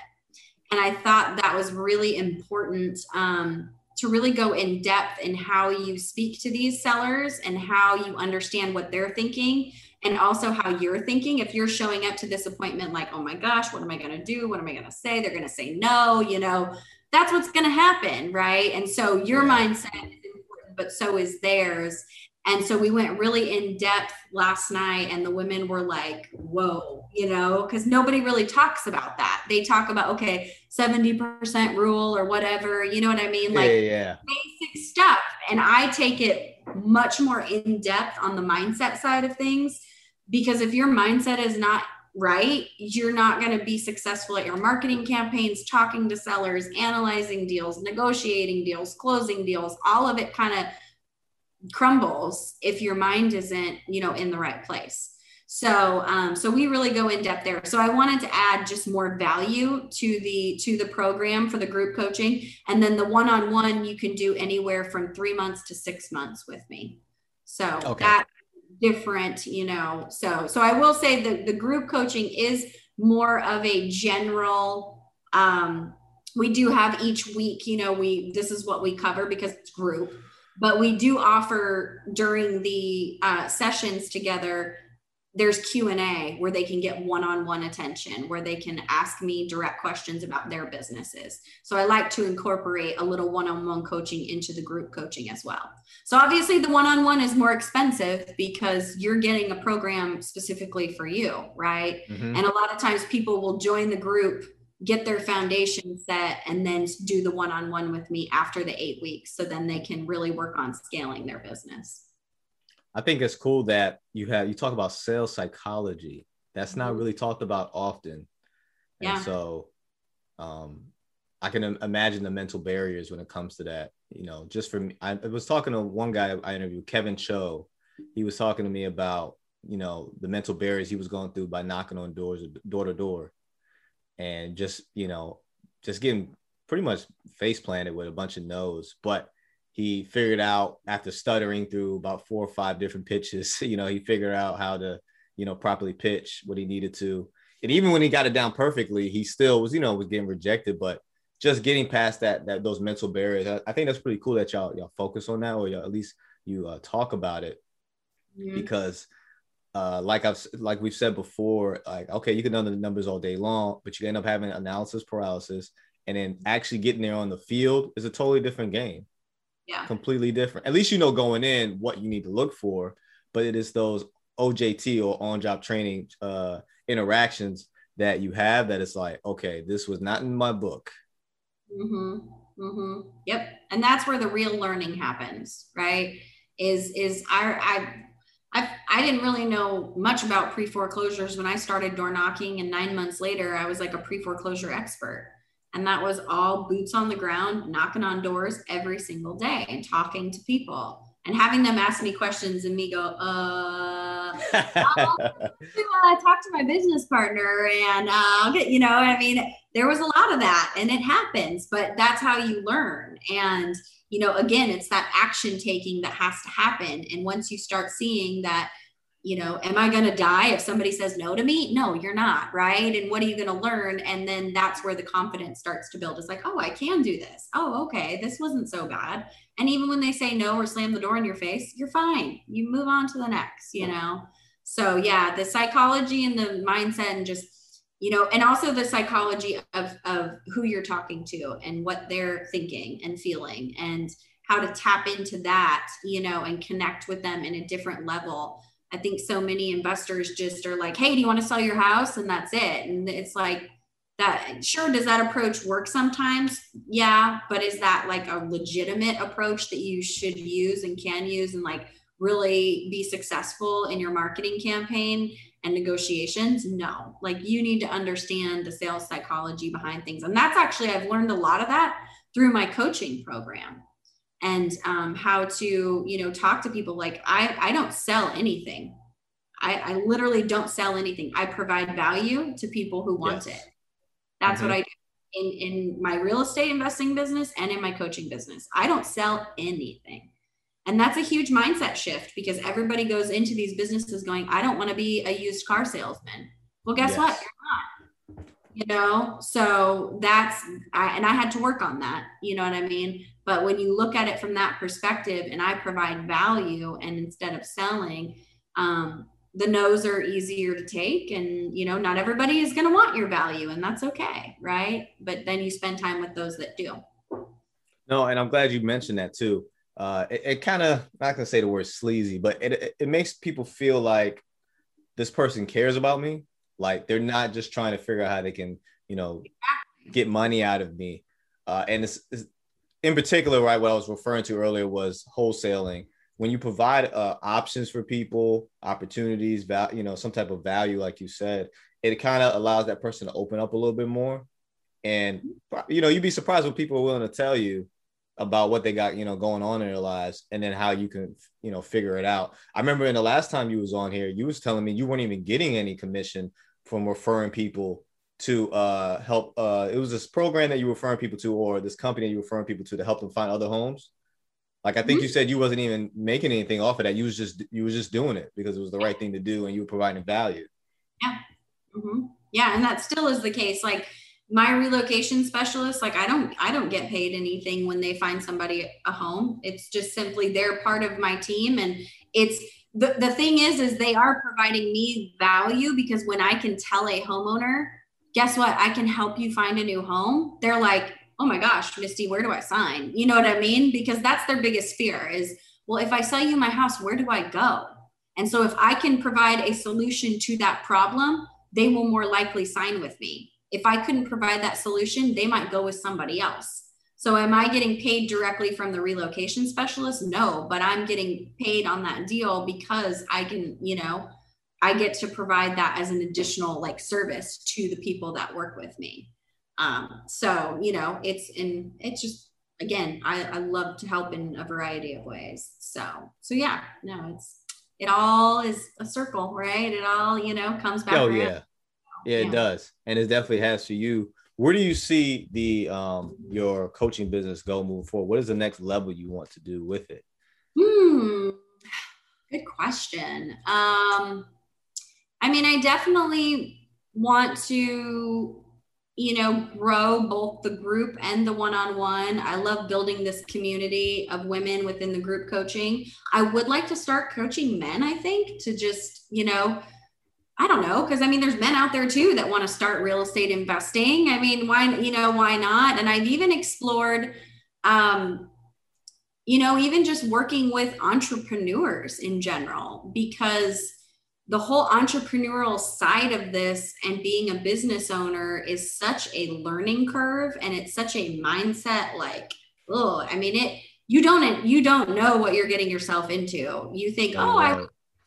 S3: And I thought that was really important um, to really go in depth in how you speak to these sellers and how you understand what they're thinking and also how you're thinking. If you're showing up to this appointment like oh my gosh what am i going to do? What am i going to say? They're going to say no you know? That's what's going to happen right? And so your mindset is important but so is theirs and so we went really in depth last night, and the women were like, whoa, you know, because nobody really talks about that. They talk about, okay, 70% rule or whatever, you know what I mean? Like
S2: yeah, yeah.
S3: basic stuff. And I take it much more in depth on the mindset side of things because if your mindset is not right, you're not going to be successful at your marketing campaigns, talking to sellers, analyzing deals, negotiating deals, closing deals, all of it kind of crumbles if your mind isn't you know in the right place. So um, so we really go in depth there. So i wanted to add just more value to the to the program for the group coaching. And then the one-on-one you can do anywhere from three months to six months with me. So okay. that different you know so so i will say that the group coaching is more of a general um we do have each week you know we this is what we cover because it's group but we do offer during the uh, sessions together there's q&a where they can get one-on-one attention where they can ask me direct questions about their businesses. So i like to incorporate a little one-on-one coaching into the group coaching as well. So obviously the one-on-one is more expensive because you're getting a program specifically for you right? Mm-hmm. and a lot of times people will join the group get their foundation set and then do the one-on-one with me after the eight weeks so then they can really work on scaling their business.
S2: I think it's cool that you have you talk about sales psychology. That's not mm-hmm. really talked about often. Yeah. and so um i can imagine the mental barriers when it comes to that you know just for me i was talking to one guy i interviewed kevin cho. He was talking to me about you know the mental barriers he was going through by knocking on doors door to door and just you know just getting pretty much face planted with a bunch of no's but he figured out after stuttering through about four or five different pitches you know he figured out how to you know, properly pitch what he needed to. And even when he got it down perfectly, he still was, you know, was getting rejected. But just getting past that, that those mental barriers, I, I think that's pretty cool that y'all y'all focus on that, or y'all, at least you uh, talk about it, because uh, like I've like we've said before, like okay, you can know the numbers all day long, but you end up having analysis paralysis, and then actually getting there on the field is a totally different game.
S3: Yeah,
S2: completely different. At least you know going in what you need to look for, but it is those OJT or on-job training uh, interactions that you have that it's like, okay, this was not in my book.
S3: Mm-hmm. Mm-hmm. Yep, and that's where the real learning happens, right? Is is I I I, I didn't really know much about pre foreclosures when I started door knocking, and nine months later, I was like a pre foreclosure expert. And that was all boots on the ground, knocking on doors every single day and talking to people and having them ask me questions and me go, uh, I'll, uh, talk to my business partner and uh, you know, I mean, there was a lot of that and it happens, but that's how you learn. And you know, again, it's that action taking that has to happen. And once you start seeing that, you know, am I going to die if somebody says no to me? No, you're not. Right. And what are you going to learn? And then that's where the confidence starts to build. It's like, oh, I can do this. Oh, okay. This wasn't so bad. And even when they say no or slam the door in your face, you're fine. You move on to the next, you know? So, yeah, the psychology and the mindset and just you know and also the psychology of of who you're talking to and what they're thinking and feeling and how to tap into that you know and connect with them in a different level. I think so many investors just are like hey do you want to sell your house? And that's it. And it's like that sure does that approach work sometimes? Yeah but is that like a legitimate approach that you should use and can use and like really be successful in your marketing campaign and negotiations no. Like you need to understand the sales psychology behind things. And that's actually i've learned a lot of that through my coaching program and um, how to you know talk to people. Like i i don't sell anything. I, I literally don't sell anything. I provide value to people who want yes. it. That's mm-hmm. what i do in in my real estate investing business and in my coaching business. I don't sell anything and that's a huge mindset shift because everybody goes into these businesses going, I don't want to be a used car salesman. Well, guess yes. what? You're not. You know, so that's, I, and I had to work on that. You know what I mean? But when you look at it from that perspective and I provide value and instead of selling, um, the no's are easier to take and you know not everybody is going to want your value and that's okay right but then you spend time with those that do
S2: no and i'm glad you mentioned that too uh, it, it kind of not gonna say the word sleazy, but it, it, makes people feel like this person cares about me. Like they're not just trying to figure out how they can, you know, get money out of me. Uh, and it's, it's, in particular, right? What I was referring to earlier was wholesaling. When you provide uh, options for people, opportunities, val- you know, some type of value, like you said, it kind of allows that person to open up a little bit more. And you know, you'd be surprised what people are willing to tell you about what they got, you know, going on in their lives and then how you can, you know, figure it out. I remember in the last time you was on here, you was telling me you weren't even getting any commission from referring people to uh help uh it was this program that you were referring people to or this company you were referring people to to help them find other homes. Like I think mm-hmm. you said you wasn't even making anything off of that. You was just you was just doing it because it was the right thing to do and you were providing value.
S3: Yeah. Mm-hmm. Yeah, and that still is the case. Like my relocation specialist like i don't i don't get paid anything when they find somebody a home. It's just simply they're part of my team. And it's the, the thing is is they are providing me value because when i can tell a homeowner guess what? I can help you find a new home they're like oh my gosh misty where do i sign? You know what i mean? Because that's their biggest fear is well if i sell you my house where do i go? And so if i can provide a solution to that problem they will more likely sign with me if I couldn't provide that solution, they might go with somebody else. So am I getting paid directly from the relocation specialist? No, but I'm getting paid on that deal because I can, you know, I get to provide that as an additional like service to the people that work with me. Um, so, you know, it's in, it's just, again, I, I love to help in a variety of ways. So, so yeah, no, it's, it all is a circle, right? It all, you know, comes back.
S2: Oh, around. yeah. Yeah, it does, and it definitely has for you. Where do you see the um your coaching business go moving forward? What is the next level you want to do with it?
S3: Hmm. Good question. Um, I mean, I definitely want to you know, grow both the group and the one on one. I love building this community of women within the group coaching. I would like to start coaching men, I think, to just, you know, I don't know, because I mean, there's men out there too that want to start real estate investing. I mean, why, you know, why not? And I've even explored, um, you know, even just working with entrepreneurs in general, because the whole entrepreneurial side of this and being a business owner is such a learning curve and it's such a mindset like oh i mean it you don't you don't know what you're getting yourself into you think oh I,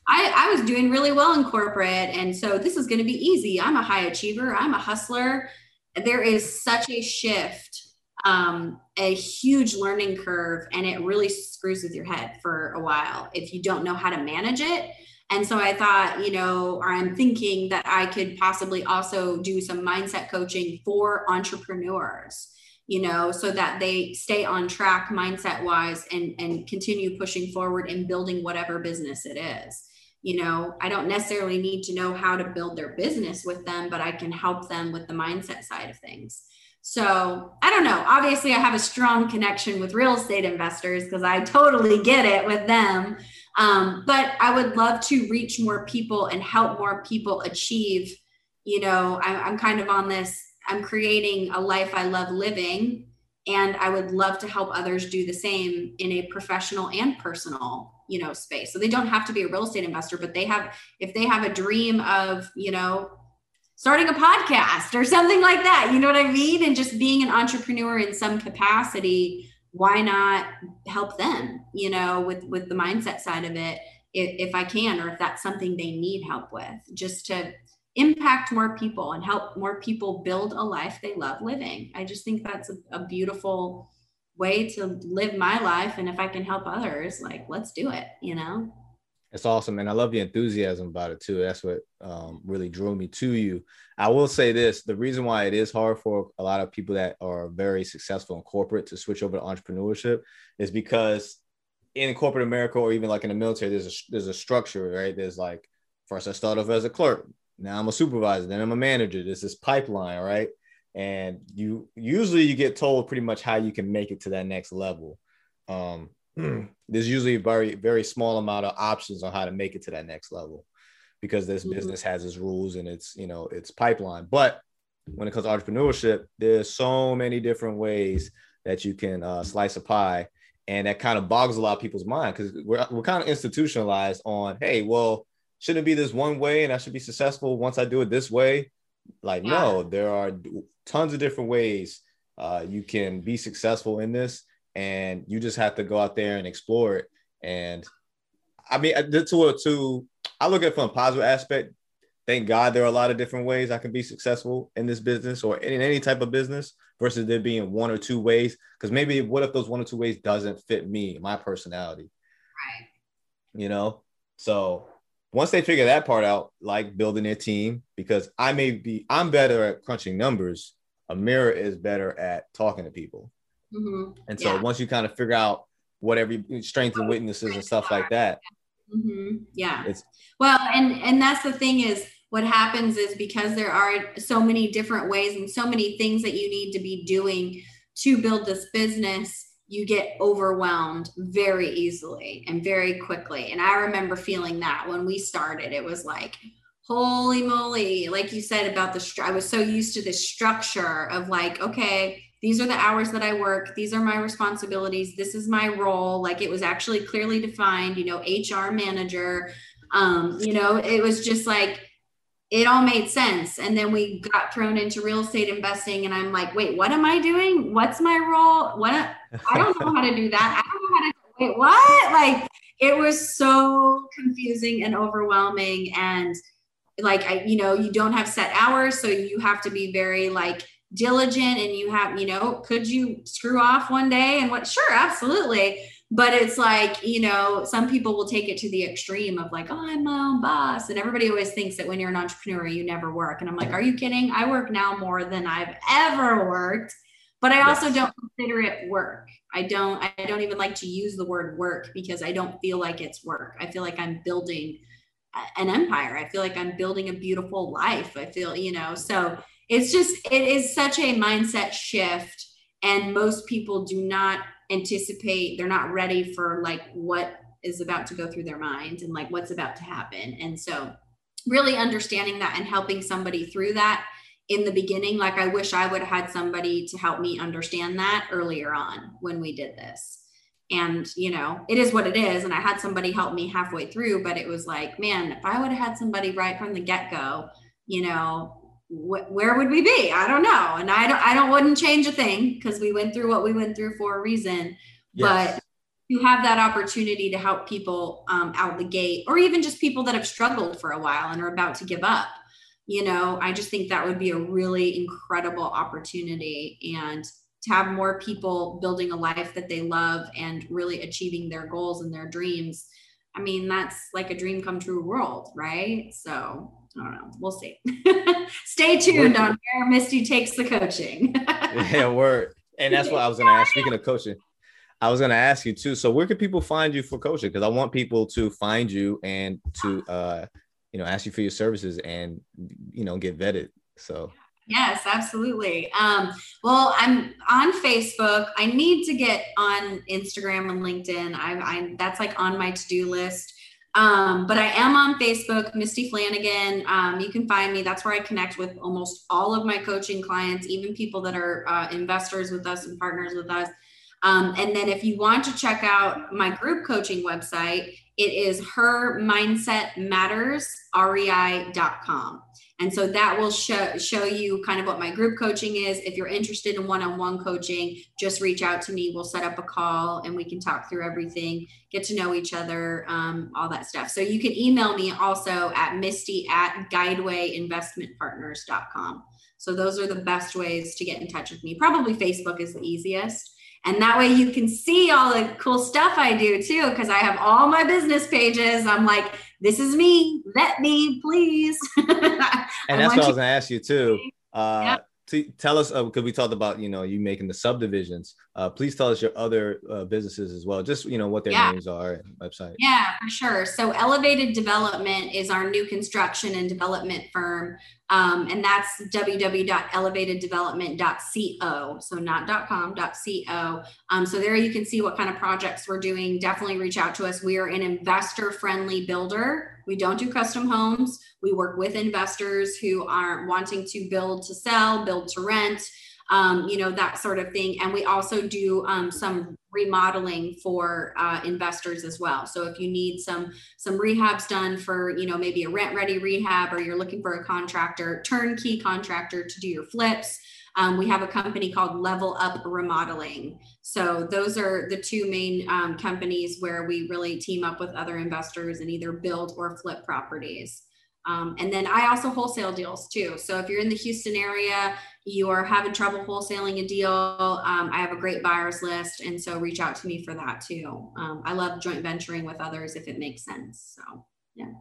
S3: I i was doing really well in corporate and so this is going to be easy. I'm a high achiever i'm a hustler. There is such a shift um, a huge learning curve and it really screws with your head for a while if you don't know how to manage it. And so I thought, you know, or I'm thinking that I could possibly also do some mindset coaching for entrepreneurs, you know, so that they stay on track mindset wise and, and continue pushing forward and building whatever business it is. You know, I don't necessarily need to know how to build their business with them, but I can help them with the mindset side of things. So I don't know. Obviously, I have a strong connection with real estate investors because I totally get it with them. Um, but I would love to reach more people and help more people achieve. You know, I, I'm kind of on this, I'm creating a life I love living. And I would love to help others do the same in a professional and personal, you know, space. So they don't have to be a real estate investor, but they have, if they have a dream of, you know, starting a podcast or something like that, you know what I mean? And just being an entrepreneur in some capacity, why not help them you know with with the mindset side of it if, if i can or if that's something they need help with just to impact more people and help more people build a life they love living i just think that's a, a beautiful way to live my life and if i can help others like let's do it you know
S2: it's awesome, and I love the enthusiasm about it too. That's what um, really drew me to you. I will say this: the reason why it is hard for a lot of people that are very successful in corporate to switch over to entrepreneurship is because in corporate America, or even like in the military, there's a there's a structure, right? There's like first I start off as a clerk, now I'm a supervisor, then I'm a manager. There's this pipeline, right? And you usually you get told pretty much how you can make it to that next level. Um, there's usually a very very small amount of options on how to make it to that next level because this mm-hmm. business has its rules and its you know its pipeline but when it comes to entrepreneurship there's so many different ways that you can uh, slice a pie and that kind of bogs a lot of people's mind because we're, we're kind of institutionalized on hey well shouldn't it be this one way and i should be successful once i do it this way like yeah. no there are tons of different ways uh, you can be successful in this and you just have to go out there and explore it. And I mean, uh, to to I look at it from a positive aspect. Thank God there are a lot of different ways I can be successful in this business or in any type of business versus there being one or two ways. Because maybe what if those one or two ways doesn't fit me, my personality?
S3: Right.
S2: You know, so once they figure that part out, like building their team, because I may be, I'm better at crunching numbers. Amira is better at talking to people. Mm-hmm. And so yeah. once you kind of figure out what every strengths and weaknesses and stuff like that.
S3: Mm-hmm. Yeah. It's well, and and that's the thing is what happens is because there are so many different ways and so many things that you need to be doing to build this business you get overwhelmed very easily and very quickly and i remember feeling that when we started it was like holy moly like you said about the i was so used to this structure of like okay these are the hours that I work. These are my responsibilities. This is my role. Like it was actually clearly defined, you know, HR manager. Um, you know, it was just like it all made sense. And then we got thrown into real estate investing, and I'm like, wait, what am I doing? What's my role? What I don't know how to do that. I don't know how to wait, what? Like it was so confusing and overwhelming. And like I, you know, you don't have set hours, so you have to be very like diligent and you have, you know, could you screw off one day and what? Sure, absolutely. But it's like, you know, some people will take it to the extreme of like, oh, I'm my own boss. And everybody always thinks that when you're an entrepreneur, you never work. And I'm like, are you kidding? I work now more than I've ever worked. But I also yes. don't consider it work. I don't I don't even like to use the word work because I don't feel like it's work. I feel like I'm building an empire. I feel like I'm building a beautiful life. I feel, you know, so it's just, it is such a mindset shift. And most people do not anticipate, they're not ready for like what is about to go through their mind and like what's about to happen. And so, really understanding that and helping somebody through that in the beginning, like I wish I would have had somebody to help me understand that earlier on when we did this and you know it is what it is and i had somebody help me halfway through but it was like man if i would have had somebody right from the get-go you know wh- where would we be? I don't know. And i don't i don't wouldn't change a thing because we went through what we went through for a reason. Yes. but you have that opportunity to help people um, out the gate or even just people that have struggled for a while and are about to give up. You know i just think that would be a really incredible opportunity and to have more people building a life that they love and really achieving their goals and their dreams. I mean that's like a dream come true world right? So i don't know we'll see stay tuned on where misty takes the coaching
S2: yeah word and that's what i was going to ask speaking of coaching I was going to ask you too. So where can people find you for coaching? Because I want people to find you and to, uh, you know, ask you for your services and, you know, get vetted. So
S3: Yes, absolutely. Um, well, I'm on Facebook. I need to get on Instagram and LinkedIn. I, I that's like on my to do list. Um, but I am on Facebook, Misty Flanagan. Um, you can find me. That's where I connect with almost all of my coaching clients, even people that are uh, investors with us and partners with us. Um, and then if you want to check out my group coaching website, it is her mindset matters rei.com. And so that will show, show you kind of what my group coaching is. If you're interested in one on one coaching, just reach out to me. We'll set up a call and we can talk through everything, get to know each other, um, all that stuff. So you can email me also at misty at guidewayinvestmentpartners.com. So those are the best ways to get in touch with me. Probably Facebook is the easiest. And that way you can see all the cool stuff I do too, because I have all my business pages. I'm like, this is me. Let me, please. and
S2: that's what I was going to ask you too. Uh, yeah to tell us because uh, we talked about you know you making the subdivisions. Uh, please tell us your other uh, businesses as well just you know what their yeah. names are and website.
S3: Yeah for sure. So elevated development is our new construction and development firm um, and that's www.elevateddevelopment.co so not .com .co um, so there you can see what kind of projects we're doing. Definitely reach out to us. We are an investor friendly builder we don't do custom homes. We work with investors who are wanting to build to sell, build to rent, um, you know, that sort of thing. And we also do um, some remodeling for uh, investors as well. So if you need some some rehabs done for, you know, maybe a rent ready rehab, or you're looking for a contractor, turnkey contractor to do your flips. Um, we have a company called Level Up Remodeling. So those are the two main um, companies where we really team up with other investors and either build or flip properties. Um, and then I also wholesale deals too. So if you're in the Houston area, you are having trouble wholesaling a deal, um, I have a great buyers list. And so reach out to me for that too. Um, I love joint venturing with others if it makes sense. So, yeah.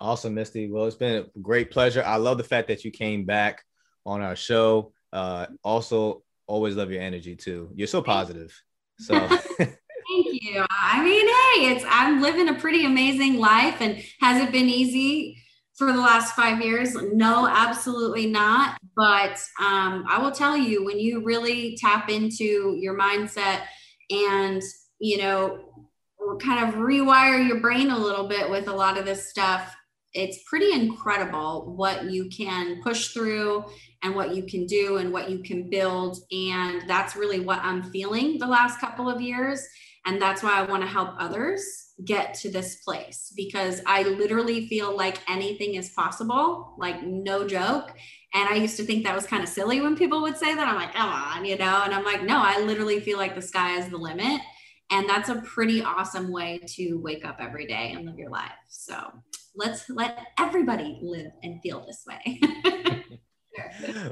S2: Awesome, Misty. Well, it's been a great pleasure. I love the fact that you came back on our show. Uh, also, always love your energy too. You're so positive. So.
S3: Thank you. I mean, hey, it's I'm living a pretty amazing life, and has it been easy for the last five years? No, absolutely not. But um, I will tell you, when you really tap into your mindset and you know kind of rewire your brain a little bit with a lot of this stuff it's pretty incredible what you can push through and what you can do and what you can build. And that's really what I'm feeling the last couple of years. And that's why I want to help others get to this place because I literally feel like anything is possible, like no joke. And I used to think that was kind of silly when people would say that. I'm like, come on, you know? And I'm like, no, I literally feel like the sky is the limit. And that's a pretty awesome way to wake up every day and live your life. So let's let everybody live and feel this way.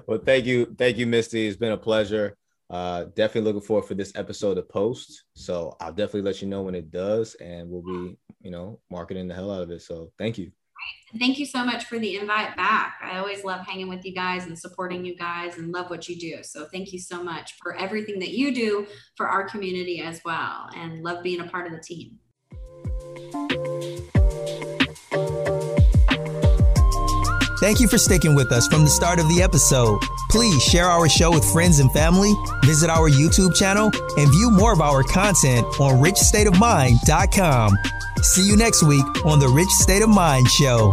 S2: well, thank you. Thank you, Misty. It's been a pleasure. Uh, definitely looking forward for this episode to post. So I'll definitely let you know when it does, and we'll be, you know, marketing the hell out of it. So thank you.
S3: Thank you so much for the invite back. I always love hanging with you guys and supporting you guys and love what you do. So thank you so much for everything that you do for our community as well and love being a part of the team.
S1: Thank you for sticking with us from the start of the episode. Please share our show with friends and family, visit our YouTube channel, and view more of our content on richstateofmind.com. See you next week on the Rich State of Mind Show.